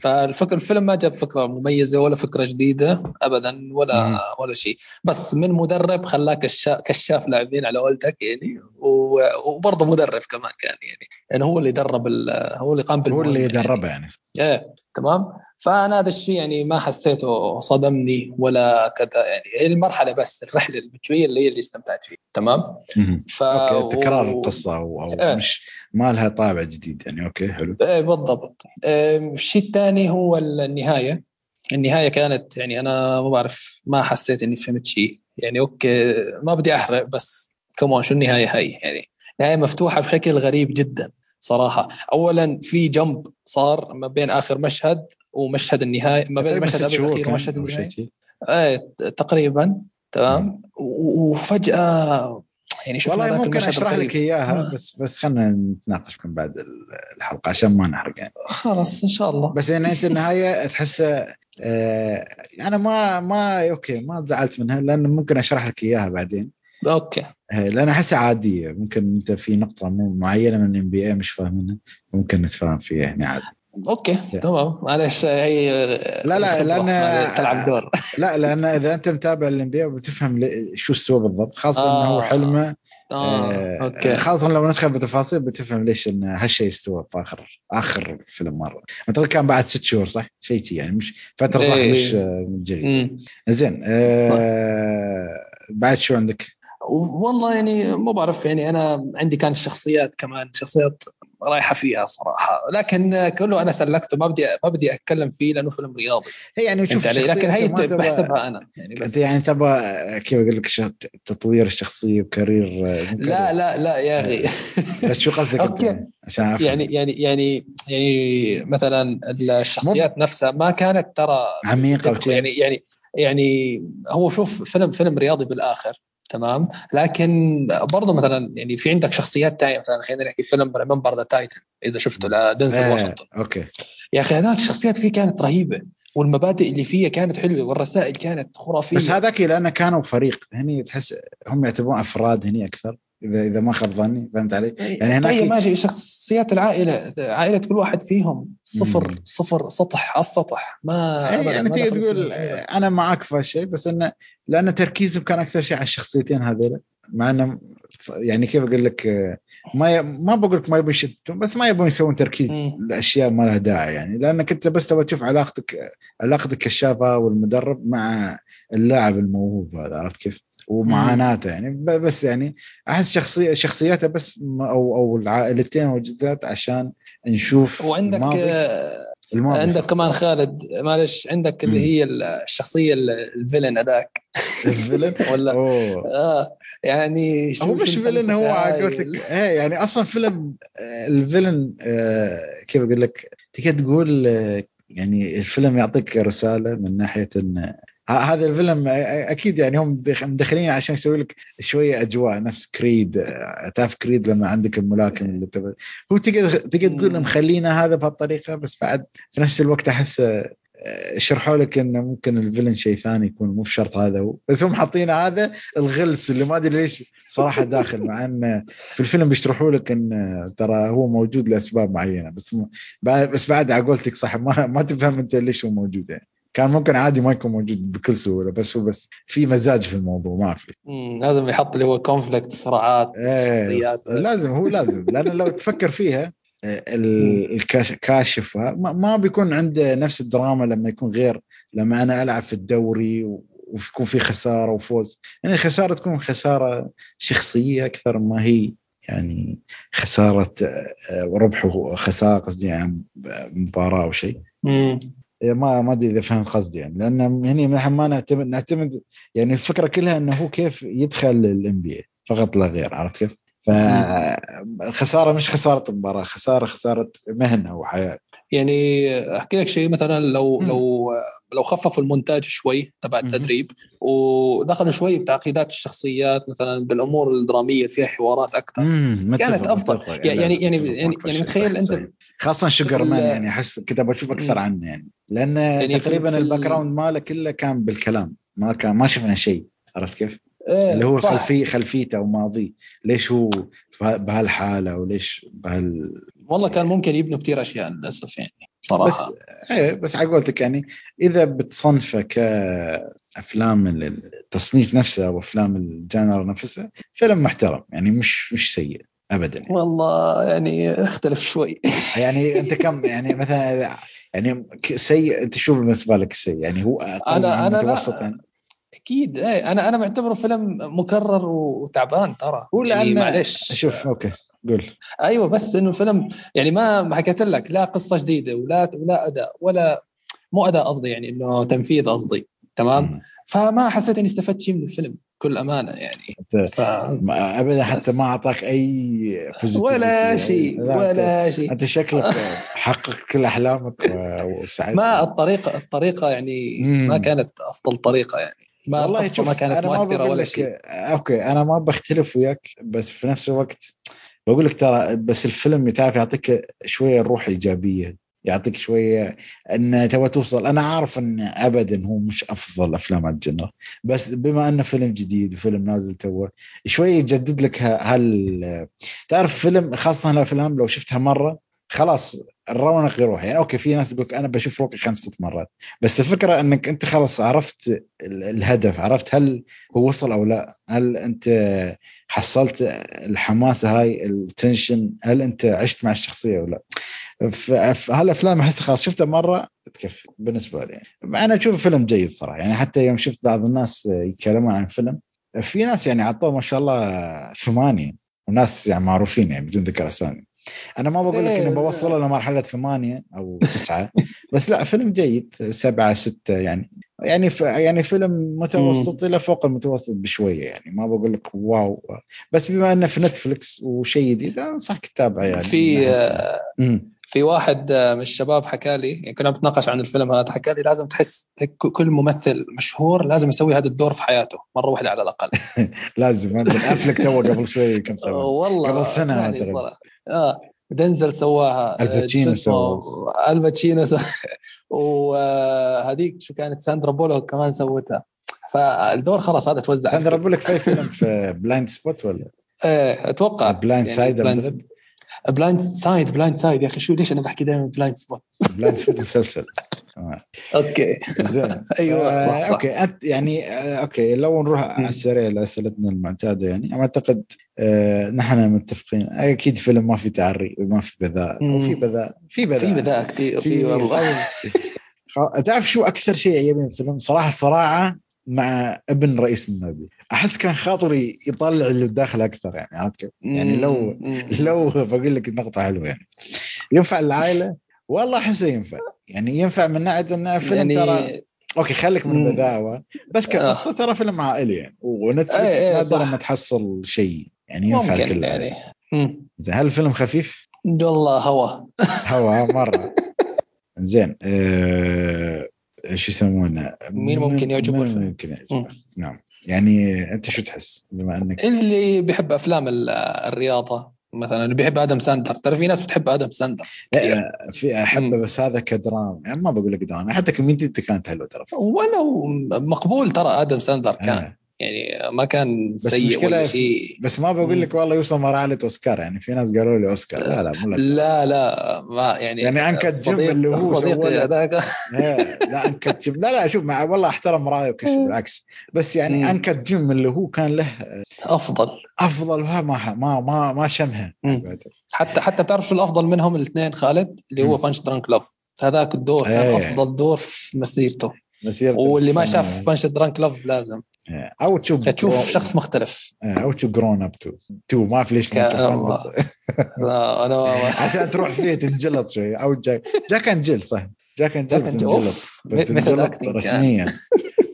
فالفكر الفيلم ما جاب فكرة مميزة ولا فكرة جديدة ابدا ولا مم. ولا شيء بس من مدرب خلاه كشاف كشاف لاعبين على قولتك يعني و- وبرضه مدرب كمان كان يعني يعني هو اللي درب ال- هو اللي قام هو بالمهمه اللي يعني. يدربه يعني إيه تمام فأنا هذا الشيء يعني ما حسيته صدمني ولا كذا يعني هي المرحلة بس الرحلة المشويه اللي هي اللي استمتعت فيها تمام. ف okay تكرار و- القصة أو, أو إيه. مش ما لها طابع جديد يعني okay حلو. إيه بالضبط. إيه، الشيء الثاني هو النهاية. النهاية كانت يعني أنا ما بعرف ما حسيت إني فهمت شيء. يعني okay ما بدي أحرق بس كمان شو النهاية هاي؟ يعني نهاية مفتوحة بشكل غريب جدا. صراحة. اولا في جنب صار ما بين آخر مشهد ومشهد النهاية ما بين المشهد الاخير ومشهد النهاية. إيه تقريبا تمام. وفجأة يعني شفنا والله ممكن أشرح. لك إياها آه. بس بس خلينا نتناقش من بعد الحلقة عشان ما نحرق يعني. خلاص إن شاء الله. بس يعني أنت النهاية تحسه آه أنا ما ما أوكي ما زعلت منها لأن ممكن أشرح لك إياها بعدين. okay. لأن احسها عادية ممكن أنت في نقطة معينة من ال NBA مش فاهمينها ممكن نتفاهم فيها يعني عادي okay تمام معلش هي لا، لا، ما تلعب دور لا لأن إذا أنت متابع ال NBA بتفهم شو استوى بالضبط خاصة إنه هو آه. حلمه آه آه، okay خاصة لو ندخل بتفاصيل بتفهم ليش إن هالشيء استوى في آخر آخر فيلم مرة أعتقد كان بعد ست شهور صح؟ شيء شي يعني مش فترة صح إيه. مش آه، جيد مم. زين آه بعد شو عندك؟ والله يعني ما بعرف يعني أنا عندي كان الشخصيات كمان شخصيات رايحة فيها صراحة. لكن كله أنا سلكته ما بدي ما بدي أتكلم فيه لأنه فيلم رياضي. هي يعني شوف لكن هي بحسبها أنا يعني بس يعني تبغى كيف أقول لك تطوير الشخصيه وكارير لا. لا لا يا أخي. بس شو قصدك أنت؟ أوكي. عشان أفهم. يعني يعني يعني يعني مثلا الشخصيات نفسها ما كانت ترى عميقة. يعني يعني يعني هو شوف فيلم فيلم رياضي بالآخر. تمام؟ لكن برضه مثلا يعني في عندك شخصيات تانية مثلا خلينا نحكي فيلم Remember the Titans إذا شفته لدنزل آه، واشنطن okay. يا أخي هذاك الشخصيات فيه كانت رهيبة والمبادئ اللي فيها كانت حلوة والرسائل كانت خرافية. بس هذاك لأنه كانوا فريق هني تحس هم يعتبرون أفراد هني أكثر. اذا إذا ما خاب ظني فهمت علي؟ يعني هناك طيب ماشي شخصيات العائلة عائلة كل واحد فيهم صفر مم. صفر سطح على السطح ما يعني تقدر تقول أنا معك في هالشيء بس انه لأن تركيزهم كان أكثر شيء على الشخصيتين هذول مع إنه يعني كيف أقول لك ما ي... ما بقول لك ما يبون يشتتون بس ما يبون يسوون تركيز الاشياء ما لها داعي يعني لأنك أنت بس تبغى تشوف علاقتك علاقه الكشافه والمدرب مع اللاعب الموهوب هذا عرفت كيف؟ ومعاناته يعني. بس يعني أحس شخصيه شخصياته بس أو أو العائلتين والجزات عشان نشوف وعندك الماضي. عندك كمان خالد معلش عندك اللي هي الشخصية الفيلن هذاك. الفيلن؟ ولا؟ أوه. آه يعني هو مش فيلن هو قلت إيه يعني أصلا فيلم آه، الفيلن آه كيف أقول لك تقدر تقول آه يعني الفيلم يعطيك رسالة من ناحية إن هذا الفيلم أكيد يعني هم مدخلين عشان يسوي لك شوية أجواء نفس كريد تعرف كريد لما عندك الملاكم اللي تبع هو تقدر تقدر تقول مخلينا هذا بهالطريقة بس بعد في نفس الوقت أحس شرحوا لك إنه ممكن الفيلن شيء ثاني يكون مو بشرط هذا هو. بس هم حاطين هذا الغلس اللي ما أدري ليش صراحة داخل مع انه في الفيلم بيشرحوا لك انه ترى هو موجود لأسباب معينة بس بس بعد على قولتك صح ما ما تفهم أنت ليش هو موجود يعني. كان ممكن عادي ما يكون موجود بكل سهولة بس هو بس في مزاج في الموضوع ما في. لازم يحط اللي هو كونفليكت صراعات إيه شخصيات. لازم هو لازم. لأن لو تفكر فيها آه، الكاشف ما بيكون عنده نفس الدراما لما يكون غير لما أنا ألعب في الدوري ويكون في خسارة وفوز. يعني الخساره تكون خسارة شخصية أكثر ما هي يعني خسارة آه، ربح وخسارة قصدي يعني مباراة أو شيء. إيه، ما ما أدري إذا فهمت قصدي يعني. لأن هني ما نعتمد نعتمد يعني الفكرة كلها إنه هو كيف يدخل ال NBA فقط لا غير عرفت كيف؟ فالخساره مش خسارة مباراة خسارة خسارة مهنة وحياة. يعني أحكي لك شيء مثلا لو م. لو لو خففوا المونتاج شوي تبع التدريب ودخلوا شوي بتعقيدات الشخصيات مثلا بالأمور الدرامية فيها حوارات أكثر كانت أفضل. يعني يعني يعني يعني, يعني متخيل أنت خاصة Sugerman يعني أحس كنت أشوف أكثر عنه يعني. لأن يعني تقريبا ال background ماله كله كان بالكلام. ما كان ما شفنا شيء. عرفت كيف؟ إيه اللي هو خلفي خلفيته وماضيه ليش هو بهالحالة وليش بهال والله كان ممكن يبنوا كثير أشياء للأسف يعني صراحة. بس إيه بس على قولتك يعني إذا بتصنفه كأفلام التصنيف نفسه أو أفلام الجانر نفسها فيلم محترم. يعني مش مش سيء ابدا. والله يعني اختلف شوي. يعني أنت كم يعني مثلا يعني سيء. أنت شو بالنسبة لك سيء؟ يعني هو أنا أنا متوسط يعني؟ أكيد. إيه أنا أنا معتبره فيلم مكرر وتعبان ترى. هو لأن يعني معلش. شوف أوكي قول. أيوه بس إنه الفيلم يعني ما ما حكيت لك لا قصة جديدة ولا ولا أداء ولا مو أداء قصدي يعني إنه تنفيذ قصدي تمام؟ فما حسيت إني استفدت شيء من الفيلم. بكل أمانة يعني. ف... ابدا حتى ما أعطاك أي ولا شيء ولا شيء. أنت شكلك حقق كل أحلامك وسعدت. ما الطريقة الطريقة يعني مم. ما كانت أفضل طريقة يعني. ما والله ما كانت مؤثرة ولا شيء. okay أنا ما بختلف وياك بس في نفس الوقت بقول لك ترى بس الفيلم تعرف يعطيك شوية روح إيجابية. يعطيك شوية إن تبغى توصل. أنا عارف إن ابدا هو مش أفضل أفلام ال genre بس بما إنه فيلم جديد وفيلم نازل تو شوية يجدد لك هال تعرف فيلم خاصة الأفلام لو شفتها مرة خلاص الرونق يروح. يعني okay في ناس تقول أنا بشوف Rocky خمسة مرات بس الفكرة إنك أنت خلاص عرفت الهدف عرفت هل هو وصل أو لا. هل أنت حصلت الحماسه هاي ال tension هل أنت عشت مع الشخصية ولا فهالافلام أحس خلاص شفتها مرة تكفي بالنسبة لي. يعني. أنا أشوف فيلم جيد صراحة يعني حتى يوم شفت بعض الناس يتكلمون عن فيلم في ناس يعني عطوه ما شاء الله ثمانية وناس يعني معروفين يعني بدون ذكر أسامي. أنا ما بقول لك اني إيه، بوصله لمرحله ثمانية أو تسعة بس لا فيلم جيد سبعة ستة يعني يعني ف... يعني فيلم متوسط إلى فوق المتوسط بشوية يعني ما بقول لك واو. بس بما إنه في نتفلكس وشيء جديد أنصحك تتابعه يعني. في في واحد من الشباب حكى لي يعني كنا بنتناقش عن الفيلم هذا حكى لي لازم تحس كل ممثل مشهور لازم يسوي هذا الدور في حياته مرة واحدة على الأقل. لازم Affleck تو قبل شوي كم سنة؟ والله قبل سنة آه دنزل سواها Al Pacino اسمه؟ Al Pacino سو- وهذيك شو كانت ساندرا بولوك كمان سوتها. فالدور خلاص هذا توزع. ساندرا بقول لك في فيلم؟ في Blind Spot ولا؟ إيه أتوقع. Blind Side Blind Blind Side Blind Side يا أخي شو ليش أنا بحكي دائما بلايند سبوت بلايند سبوت مسلسل. okay. زين. أيوه آه، صح صح. okay. أنت يعني آه، okay. لو نروح على السريع لأسئلتنا المعتادة يعني أعتقد آه نحن متفقين. أكيد فيلم ما في تعري وما في بذاء. وفي بذاء. في بذاء. في بذاء كثير في والله. تعرف شو أكثر شيء يعجبني الفيلم؟ صراحة صراحة مع ابن رئيس النادي أحس كان خاطري يطلع اللي داخل أكثر يعني عرفت كيف؟ يعني لو. لو بقول لك نقطة حلوة يعني ينفع العائلة والله احسه ينفع يعني ينفع من ناحية إنه فيلم يعني ترى أوكي خليك من مم. البذاوه بس كقصه ترى فيلم عائلي يعني ونتفلكس إيه، إيه، صح. لما تحصل شيء يعني ينفع الكل يعني. زين هل الفيلم خفيف؟ والله هوا هوا مرة زين آه، شو يسمونه؟ مين ممكن يعجبه مين الفيلم؟ ممكن يعجبه. نعم. يعني أنت شو تحس؟ بما أنك اللي بيحب أفلام ال- الرياضة مثلا اللي بيحب آدم ساندلر. ترى في ناس بتحب آدم ساندلر. لا، في احبه. بس هذا كدراما. يعني ما بقول لك دراما. حتى كوميديته كانت حلوة ترى. ولو مقبول ترى آدم ساندلر كان. آه. يعني ما كان سيء ولا شيء. بس ما بقول لك والله يوصل مرحله اوسكار يعني في ناس قالوا لي أوسكار. لا لا مو لك. لا لا ما يعني يعني Uncut Gems اللي هو الصديق سوى- هذاك لا لا Uncut Gems لا لا شوف مع والله احترم رأيه وكل شيء بالعكس. بس يعني. Uncut Gems اللي هو كان له أفضل. أفضل ما ما ما, ما شمها. حتى حتى بتعرف شو الأفضل منهم الاثنين خالد؟ اللي هو. Punch-Drunk Love هذاك الدور كان إيه. أفضل دور في مسيرته. واللي ما. شاف Punch-Drunk Love لازم. أو تشوف تشوف شخص مختلف. أو تشوف Grown Ups 2. Two ما في ليش لا، أنا عشان تروح فيه تنجلط شوي. أو Jack Jack and Jill صح. Jack and Jill كان بتنجلط أوف مثل acting رسميا.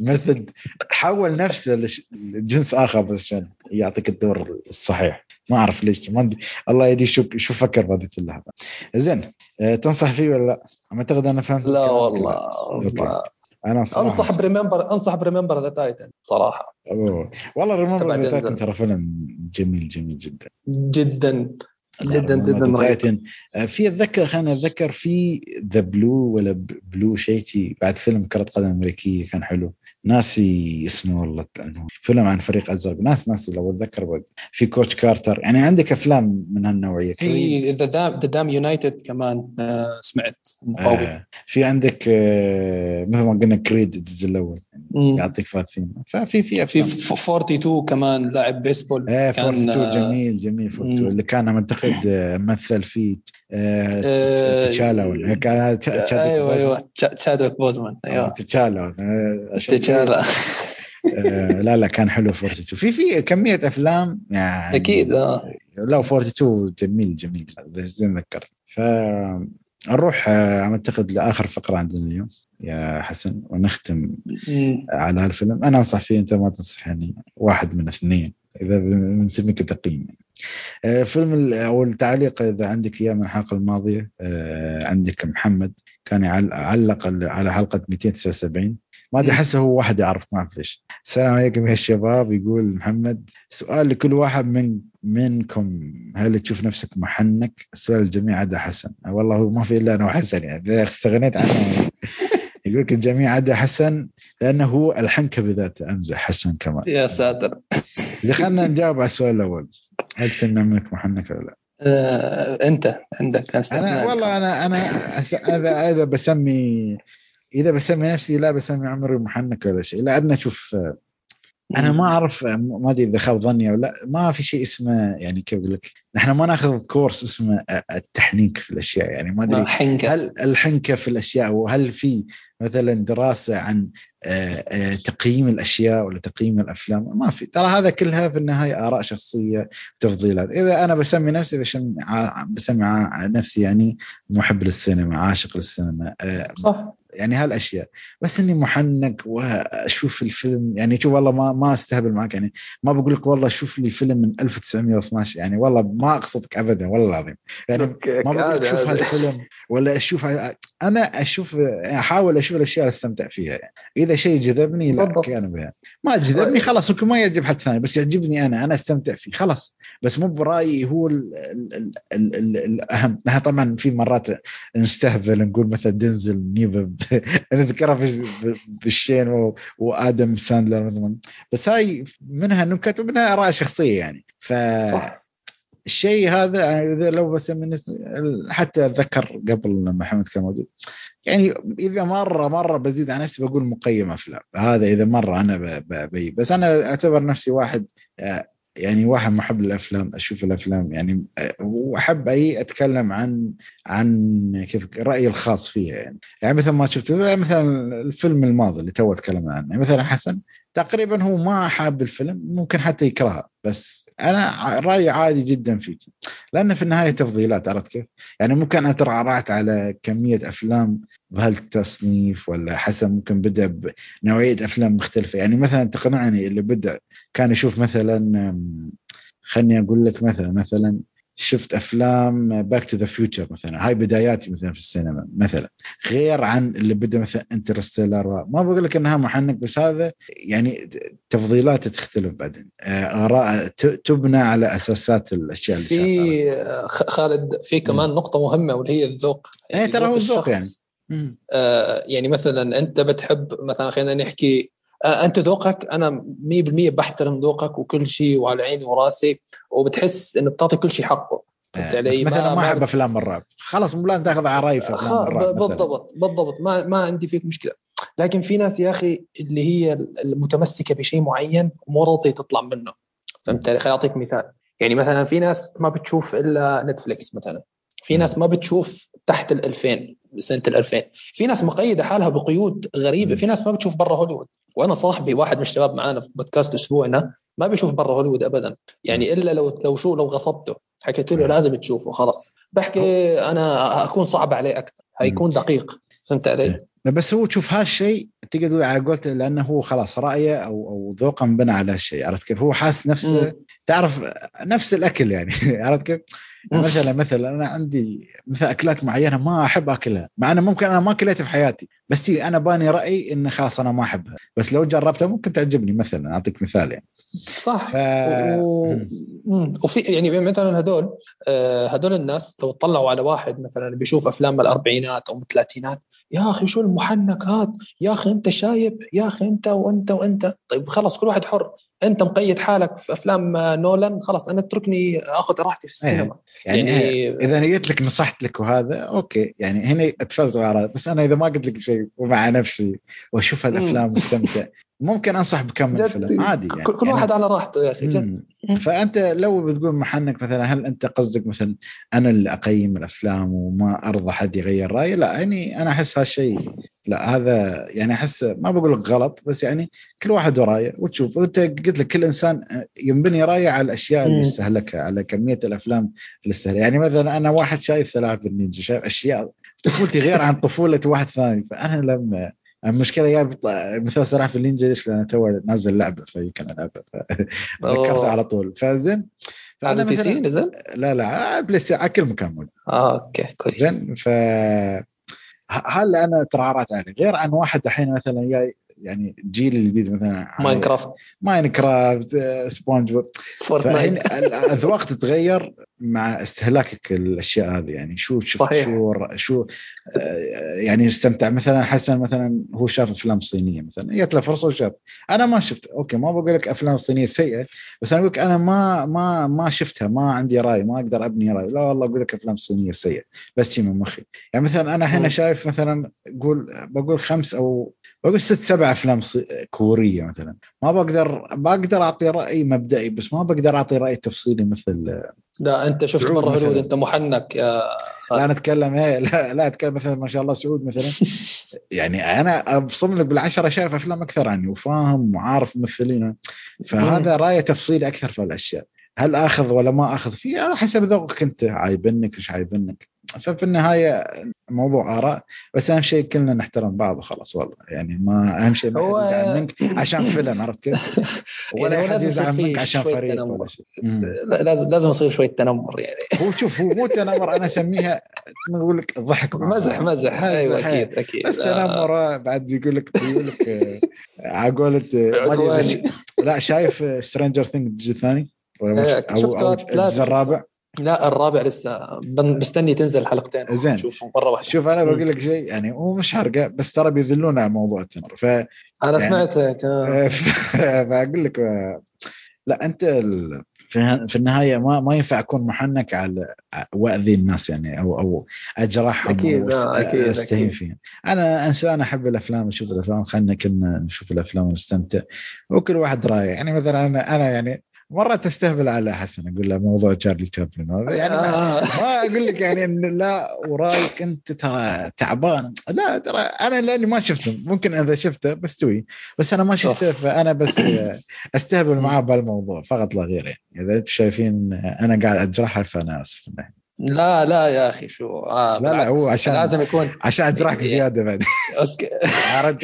مثل حول نفسه لجنس آخر بس عشان يعطيك الدور الصحيح. ما أعرف ليش ما أدري. الله يدي شو شو فكر بهذه اللحظه زين أه تنصح فيه ولا لا؟ أعتقد أنا فهمت لا والله. ما- أنا صراحة أنصح ب Remember أنصح ب Remember the Titans صراحة أوه. والله Remember the. Titans ترى فيلم جميل جميل جدا جدا جدا جدا رهيب. آه، في أتذكر خلينا أتذكر في the blue ولا blue شيء شي، بعد فيلم كرة قدم أمريكية كان حلو ناسي اسمه والله لأنه فيلم عن فريق أزرق ناس ناسي لو أتذكر بقى. في Coach Carter يعني عندك أفلام من هالنوعية. في The Damned The Damned United كمان آه، سمعت إنه قوي آه في عندك آه مثل ما قلنا Creed الجزء الأول. يعطيك فاثين ففي في في أفلام. ف- 42 كمان لاعب بيسبول. إيه كان، 42 آه، جميل جميل 42 مم. اللي كان اعتقد آه، مثل فيه آه، تشالا ولا كان أيوه بوزمان. أيوه تشا- تشادويك بوزمان أيوه. تشالا. تشالا. لا لا كان حلو 42 في في كمية أفلام يعني أكيد آه. لا 42 جميل جميل. زي ما ذكرت. ف نروح آه، اعتقد لآخر فقرة عندنا اليوم. يا حسن ونختم. على هالفيلم. أنا أنصح فيه أنت ما تنصحني واحد من اثنين إذا بنسميك تقييم. آه، فيلم أو التعليق إذا عندك إياه من الحلقة الماضية آه، عندك محمد كان علق على حلقة 279 ما أدري مم. احسه هو واحد يعرف ما اعرف ليش. السلام عليكم يا شباب يقول محمد. سؤال لكل واحد من منكم هل تشوف نفسك محنك؟ السؤال الجميع عدا حسن. والله هو ما في إلا أنا وحسن يعني. استغنيت عنه. يقول لك الجميع عدا حسن لأنه هو الحنكة بذاته امزح حسن كمان. يا ساتر. إذا خلينا نجاوب على السؤال الأول. هل تسمع منك محنك ولا لا؟ آه، أنت عندك. أنا والله أنا أنا إذا بسمي إذا بسمي نفسي لا بسمي عمري محنك ولا شيء لأن أشوف أنا ما أعرف ما أدري إذا خاب ظني أو لا ما في شيء اسمه يعني كيف أقول لك نحن ما نأخذ كورس اسمه التحنيك في الأشياء يعني ما أدري حنكة. هل الحنكة في الأشياء وهل في مثلا دراسة عن آه، آه، تقييم الأشياء ولا تقييم الأفلام ما في. ترى هذا كلها في النهاية آراء شخصية تفضيلات. إذا أنا بسمي نفسي بسمي نفسي يعني محب للسينما عاشق للسينما آه، صح. يعني هالأشياء. بس إني محنك وأشوف الفيلم يعني شوف والله ما ما أستهبل معك يعني ما بقول لك والله شوف لي فيلم من 1912 يعني والله ما أقصدك ابدا والله العظيم. يعني ما بقول لك شوف هالفيلم ولا أشوف أنا أشوف أحاول أشوف الأشياء اللي أستمتع فيها يعني. إذا شيء جذبني لا. كان بها. ما جذبني خلاص ممكن ما يعجب حد ثاني بس يعجبني أنا أنا أستمتع فيه خلاص. بس مو برأيي هو ال ال ال ال ال الأهم. نحن طبعا في مرات نستهبل نقول مثلا دنزل نيفا ب- نذكرها في- بالشين وآدم ساندلر مثلا. بس هاي منها نكت ومنها آراء شخصية يعني. ف صح. الشيء هذا إذا لو بس من حتى أتذكر قبل لما محمد كان موجود يعني إذا مرة مرة بزيد عن نفسي بقول مقيم أفلام. هذا إذا مرة أنا ب- ب- بي بس أنا أعتبر نفسي واحد آه، يعني واحد محب للأفلام أشوف الأفلام يعني آه، واحب أي أتكلم عن عن كيف رأيي الخاص فيها يعني. يعني مثل ما شفت مثلا الفيلم الماضي اللي تو تكلمنا عنه مثلا حسن تقريبا هو ما حاب الفيلم ممكن حتى يكرهه بس أنا رأيي عادي جدا فيه لأن في النهاية تفضيلات عرفت كيف؟ يعني ممكن أنا ترعرعت على كمية أفلام بهالتصنيف ولا حسن ممكن بدأ بنوعية أفلام مختلفة يعني مثلا تقنعني اللي بدأ كان يشوف مثلا خلني أقول لك مثلا مثلا شفت أفلام Back to the Future مثلا هاي بداياتي مثلا في السينما مثلا. غير عن اللي بدا مثلا Interstellar ما بقول لك إنها محنك بس هذا يعني تفضيلات تختلف بعدين. آه، آراء تبنى على أساسات الأشياء اللي في خالد في كمان نقطة مهمة واللي هي الذوق. إيه، ترى هو الذوق. مم. آه، يعني مثلا أنت بتحب مثلا خلينا نحكي أنت ذوقك أنا 100% بحترم ذوقك وكل شيء وعلى عيني وراسي وبتحس إنه بتعطي كل شيء حقه. فهمت آه، بس علي؟ مثلا ما أحب أفلام الرعب. خلاص مو لازم تاخذ أفلام الرعب مثلاً. بالضبط بالضبط. ما ما عندي فيك مشكلة. لكن في ناس يا أخي اللي هي المتمسكة بشيء معين ومو راضية تطلع منه. فهمت علي؟ خليني أعطيك مثال. يعني مثلا في ناس ما بتشوف إلا نتفليكس مثلا. في ناس ما بتشوف تحت ال 2000 سنه ال 2000 في ناس مقيدة حالها بقيود غريبة. في ناس ما بتشوف برا هوليوود وأنا صاحبي واحد من الشباب معانا في بودكاست أسبوعنا ما بيشوف برا هوليوود ابدا يعني إلا لو لو شو لو غصبته حكيت له. لازم تشوفه خلاص بحكي أنا أكون صعب عليه أكثر حيكون دقيق فهمت علي؟ إيه. بس هو تشوف هالشيء تقدر تقول على قولته لأنه هو خلاص رأيه أو أو ذوقه انبنى على هالشيء عرفت كيف؟ هو حاس نفسه. تعرف نفس الأكل يعني عرفت كيف؟ مثلا مثلا أنا عندي مثلا أكلات معينة ما أحب أكلها مع إنه ممكن أنا ما أكلتها في حياتي بس أنا باني رايي انه خلاص أنا ما أحبها. بس لو جربتها ممكن تعجبني مثلا أعطيك مثال يعني. صح. ف... و... وفي يعني مثلا هدول آه، هدول الناس لو طلعوا على واحد مثلا بيشوف أفلام الأربعينات أو الثلاثينات يا أخي شو المحنك هذا؟ يا أخي أنت شايب يا أخي أنت وأنت وأنت. طيب خلاص كل واحد حر. أنت مقيد حالك في أفلام نولان خلاص أنا اتركني أخذ راحتي في السينما. يعني, يعني- يعني إذا قلت لك نصحت لك وهذا أوكي. يعني هنا أتفلسف على بس أنا إذا ما قلت لك شيء ومع نفسي وأشوف هالافلام مستمتع. ممكن أنصح بكم من فيلم عادي يعني. كل, يعني واحد على راحته يا أخي جد. فأنت لو بتقول محنك مثلا هل أنت قصدك مثلا أنا اللي أقيم الأفلام وما أرضى حد يغير رأيي؟ لا يعني أنا أحس هالشيء. لا هذا يعني أحس ما بقول لك غلط بس يعني كل واحد ورايه وتشوف. وأنت قلت لك كل إنسان ينبني رأيه على الأشياء اللي. يستهلكها على كمية الأفلام اللي يستهلكها. يعني مثلا أنا واحد شايف سلاحف النينجا شايف أشياء طفولتي غير عن طفولة واحد ثاني. فأنا لما المشكلة يا مثل سلاحف النينجا ليش لأن تو نازل لعبة فيمكن العبها ذكرتها أوه. على طول. فزين على ال PC نزل؟ لا لا على بلاي ستيشن على كل مكان موجود. آه okay كويس. زين ف هل أنا ترعرعت عليه غير عن واحد الحين مثلا جاي يعني الجيل الجديد مثلا ماينكرافت. ماينكرافت آه، سبونج بوب. فورتنايت. الاذواق تتغير مع استهلاكك الأشياء هذه. يعني شو شفت صحيح. شو شو آه، يعني استمتع. مثلا حسن مثلا هو شاف أفلام صينية مثلا. جت له فرصة وشاف. أنا ما شفت. أوكي ما بقول لك أفلام صينية سيئة بس أنا أقول لك أنا ما ما ما شفتها. ما عندي رأي. ما أقدر أبني رأي. لا والله أقول لك أفلام صينية سيئة. بس شي من مخي. يعني مثلا أنا هنا. شايف مثلا قول بقول خمس أو بقول ست سبع أفلام كورية مثلا. ما بقدر بقدر أعطي رأي مبدئي بس ما بقدر أعطي رأي تفصيلي مثل لا أنت شفت هوليوود مثلاً. أنت محنك يا لا خالد. نتكلم إيه لا لا أتكلم مثلا ما شاء الله سعود مثلا. يعني أنا أبصم لك بالعشرة شايف أفلام أكثر عني وفاهم وعارف ممثلين. فهذا رأي تفصيلي أكثر في الأشياء. هل آخذ ولا ما آخذ؟ فيه على حسب ذوقك أنت عايبنك مش عايبنك. ففي النهاية موضوع آراء بس أهم شيء كلنا نحترم بعض وخلاص والله. يعني ما أهم شيء ما حد يزعل منك عشان فيلم عرفت كيف؟ ولا يعني هو حد يزعل منك عشان فريق. ولا شيء. لازم لازم يصير شوية تنمر يعني. هو شوف هو مو تنمر أنا أسميها نقول لك ضحك مع مزح. مزح. أيوه أكيد أكيد. بس آه. تنمر بعد يقول لك يقول لك آه، على قولة آه، لا شايف Stranger Things الجزء الثاني؟ ولا ثلاثة الجزء الرابع؟ لا الرابع لسه مستني تنزل حلقتين زين. شوف مرة واحدة شوف أنا. بقول لك شيء يعني هو مش حرقه بس ترى بيذلونا على موضوع التنمر ف أنا يعني- سمعتك. فأقول لك لا أنت ال... في النهاية ما ما ينفع أكون محنك على وأذي الناس يعني أو أو اجرحهم أكيد، أو آه، أكيد، أستهين. فيهم أنا إنسان أحب الأفلام أشوف الأفلام خلينا كلنا نشوف الأفلام ونستمتع وكل واحد رايه يعني مثلا أنا أنا يعني مرات استهبل على حسن أقول له موضوع تشارلي تشابلن يعني ما, آه. ما أقول لك يعني إن لا ورايك أنت ترى تعبان. لا ترى أنا لأني ما شفته. ممكن إذا شفته بستوي بس أنا ما شفته. فأنا بس أستهبل معاه بهالموضوع. فقط لا غير يعني. إذا أنتم شايفين أنا قاعد اجرحها فأنا آسف لا لا يا أخي شو؟ آه لا، لا،. هو عشان- لازم يكون عشان أجرحك زيادة بعد. okay؟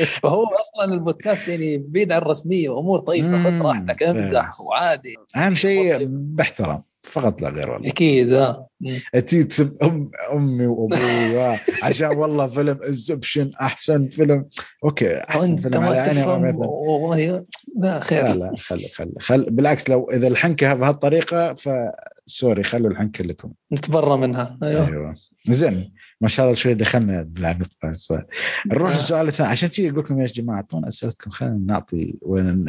وهو أصلا البودكاست يعني بعيد عن الرسمية وأمور طيبة خذ. راحتك امزح وعادي. أهم شيء باحترام فقط لا غير والله. أكيد آه. تي تسب ام أمي وأبوي عشان والله فيلم Inception أحسن فيلم. Okay أحسن فيلم على عيني لا لا خير. لا خلي خلي خل بالعكس لو إذا الحنكة بهالطريقة ف sorry خلوا الحنكه لكم نتبرى منها. أيوه. أيوه. زين ما شاء الله شوي دخلنا السؤال نروح آه. للسؤال الثاني. عشان كذي أقول لكم يا جماعة أعطونا أسئلتكم. خلينا نعطي ون...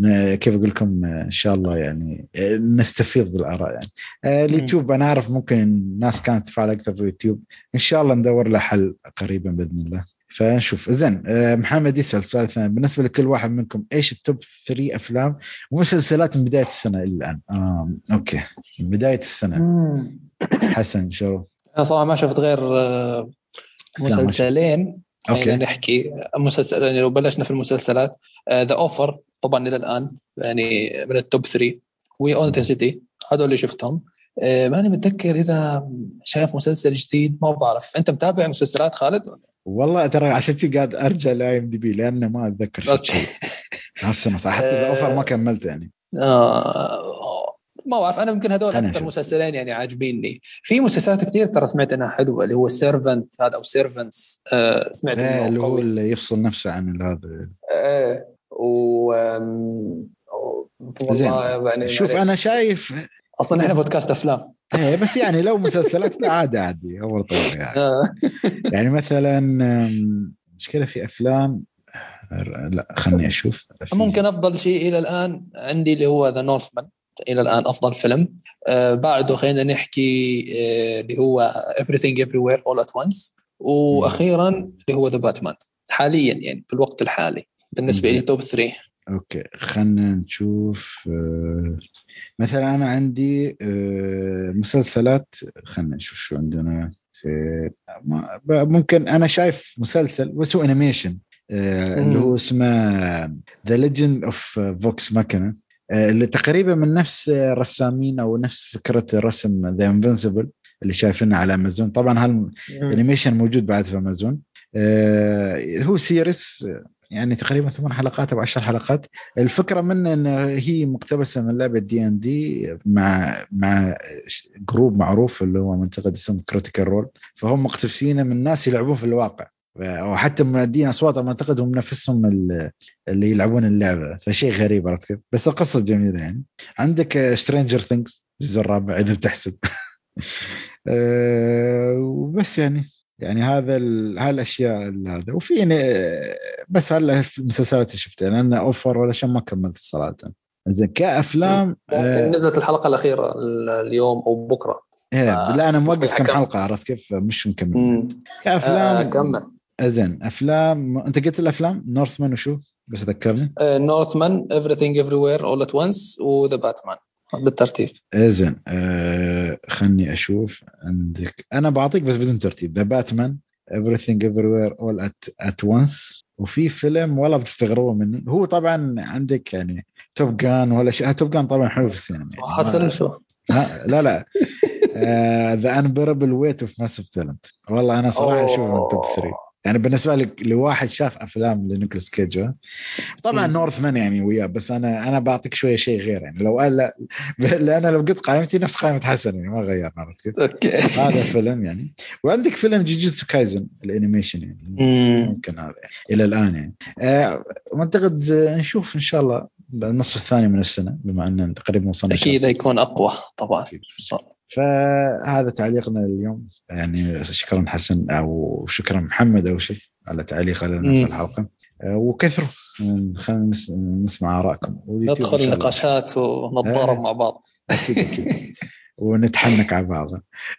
ن... كيف أقول لكم إن شاء الله يعني نستفيض بالآراء يعني. آه، اليوتيوب أنا أعرف ممكن الناس كانت تفعل أكثر في اليوتيوب. إن شاء الله ندور له حل قريبا بإذن الله. فنشوف. زين آه، محمد يسأل السؤال الثاني بالنسبة لكل واحد منكم إيش ال top 3 أفلام ومسلسلات من بداية السنة إلى الآن؟ آه، okay. من بداية السنة. حسن شو؟ أنا صراحة ما شفت غير آه، مسلسلين. Okay. نحكي مسلسل يعني لو بلشنا في المسلسلات The Offer طبعا إلى الآن يعني من ال top 3 We Own This City هذول اللي شفتهم. آه، ماني متذكر إذا شايف مسلسل جديد ما بعرف. أنت متابع مسلسلات خالد؟ والله ترى عشان كذي قاعد أرجع ل IMDb لأنه ما أتذكر شيء هالسنه صح حتى The آه. Offer ما كملته يعني آه ما بعرف أنا يمكن هذول أكثر. مسلسلين يعني عاجبيني في مسلسلات كثير ترى سمعت إنها حلوة اللي هو Servant هذا أو Servants آه سمعت إيه، انه اللي هو اللي يفصل نفسه عن هذا إيه و زين. يعني شوف. أنا شايف أصلا إحنا بودكاست أفلام إيه بس يعني لو مسلسلات لا عادي عادي اول طيب يعني آه. يعني مثلا مشكلة في أفلام لا خلني أشوف ممكن أفضل شيء إلى الآن عندي اللي هو ذا نورثمان إلى الآن أفضل فيلم آه بعده خلينا نحكي آه اللي هو everything everywhere all at once وأخيرا اللي هو ذا باتمان حاليا يعني في الوقت الحالي بالنسبة. لي top 3 okay خلينا نشوف آه، مثلا أنا عندي آه، مسلسلات خلينا نشوف شو عندنا في ممكن أنا شايف مسلسل بس هو animation اللي هو اسمه The Legend of Vox Machina اللي تقريبا من نفس رسامين أو نفس فكرة رسم The Invincible اللي شايفينه على امازون طبعا هال animation موجود بعد في امازون آه، هو series يعني تقريبا ثمان حلقات أو عشر حلقات. الفكرة منه انه هي مقتبسة من لعبة دي ان دي مع مع group معروف اللي هو منتقد اسمه Critical Role فهم مقتبسينه من ناس يلعبون في الواقع. وحتى مؤدين أصوات اعتقد هم نفسهم ال- اللي يلعبون اللعبة. فشيء غريب عرفت كيف؟ بس القصة جميلة يعني. عندك Stranger Things الجزء الرابع إذا بتحسب. آه، وبس يعني. يعني هذا ال- هالأشياء ال- هذا. وفي بس هلا في المسلسلات اللي شفتها لأن أوفر ولا شيء ما كملت صراحة. زين كأفلام ممكن آه، نزلت الحلقة الأخيرة ال- اليوم أو بكرة. آه، لا أنا موقف كم. حلقة عرفت كيف؟ مش مكمل. آه كافلام كمل. زين أفلام أنت قلت الأفلام؟ نورثمان وشو؟ بس ذكرني. نورثمان everything everywhere all at once وذا باتمان بالترتيب. إيه زين آه خلني أشوف عندك. أنا بعطيك بس بدون ترتيب. ذا باتمان everything everywhere all at at once. وفي فيلم والله بتستغربوا مني هو طبعا عندك يعني Top Gun ولا شيء. Top Gun طبعا حلو في السينما يعني. حصل شو؟ لا لا. The Unbearable Weight of Massive Talent والله أنا صراحة أشوفه من top 3 يعني بالنسبة لك لواحد شاف أفلام لنيكولاس كيج طبعا. Northman يعني وياه بس أنا أنا بعطيك شوية شيء غير يعني لو قال لا لأن لو قلت قائمتي نفس قائمة حسن يعني ما غيرنا عرفت كيف؟ okay هذا فيلم يعني وعندك فيلم Jujutsu Kaisen ال animation يعني مم. ممكن هذا يعني. إلى الآن يعني آه، واعتقد آه، نشوف إن شاء الله بالنص الثاني من السنة بما ان تقريبا وصلنا أكيد شهر هيكون أقوى طبعا. فهذا تعليقنا اليوم. يعني شكرا حسن أو شكرا محمد اول شيء على تعليق لنا. في الحلقة. آه، وكثروا. خلينا نس- نسمع آرائكم. ندخل. نقاشات ونتضارب آه. مع بعض. أكيد أكيد. ونتحنك على بعض.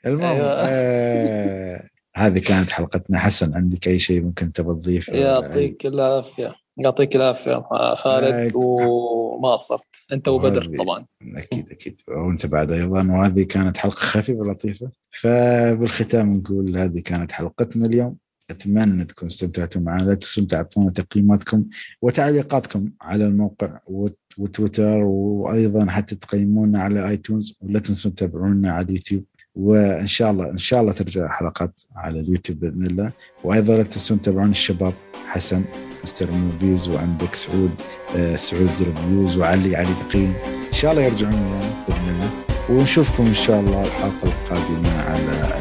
المهم أيوة. آه هذه كانت حلقتنا. حسن عندك أي شيء ممكن تبى تضيف؟ يعطيك العافية. يعطيك العافية خالد وما قصرت. أنت وبدر وهذه- طبعا. أكيد أكيد. وأنت بعد أيضا وهذه كانت حلقة خفيفة لطيفة. فبالختام نقول هذه كانت حلقتنا اليوم. أتمنى تكونوا استمتعتوا معنا. لا تنسوا تعطونا تقييماتكم وتعليقاتكم على الموقع وت- وتويتر وأيضا حتى تقيمونا على آيتونز. ولا تنسوا تتابعونا على اليوتيوب. وإن شاء الله إن شاء الله ترجع حلقات على اليوتيوب بإذن الله. وأيضا لا تنسوا تتابعون الشباب حسن. Mr. Movies وعندك سعود آه، سعود Reviews وعلي علي تقييم إن شاء الله يرجعون ونشوفكم إن شاء الله الحلقة القادمة على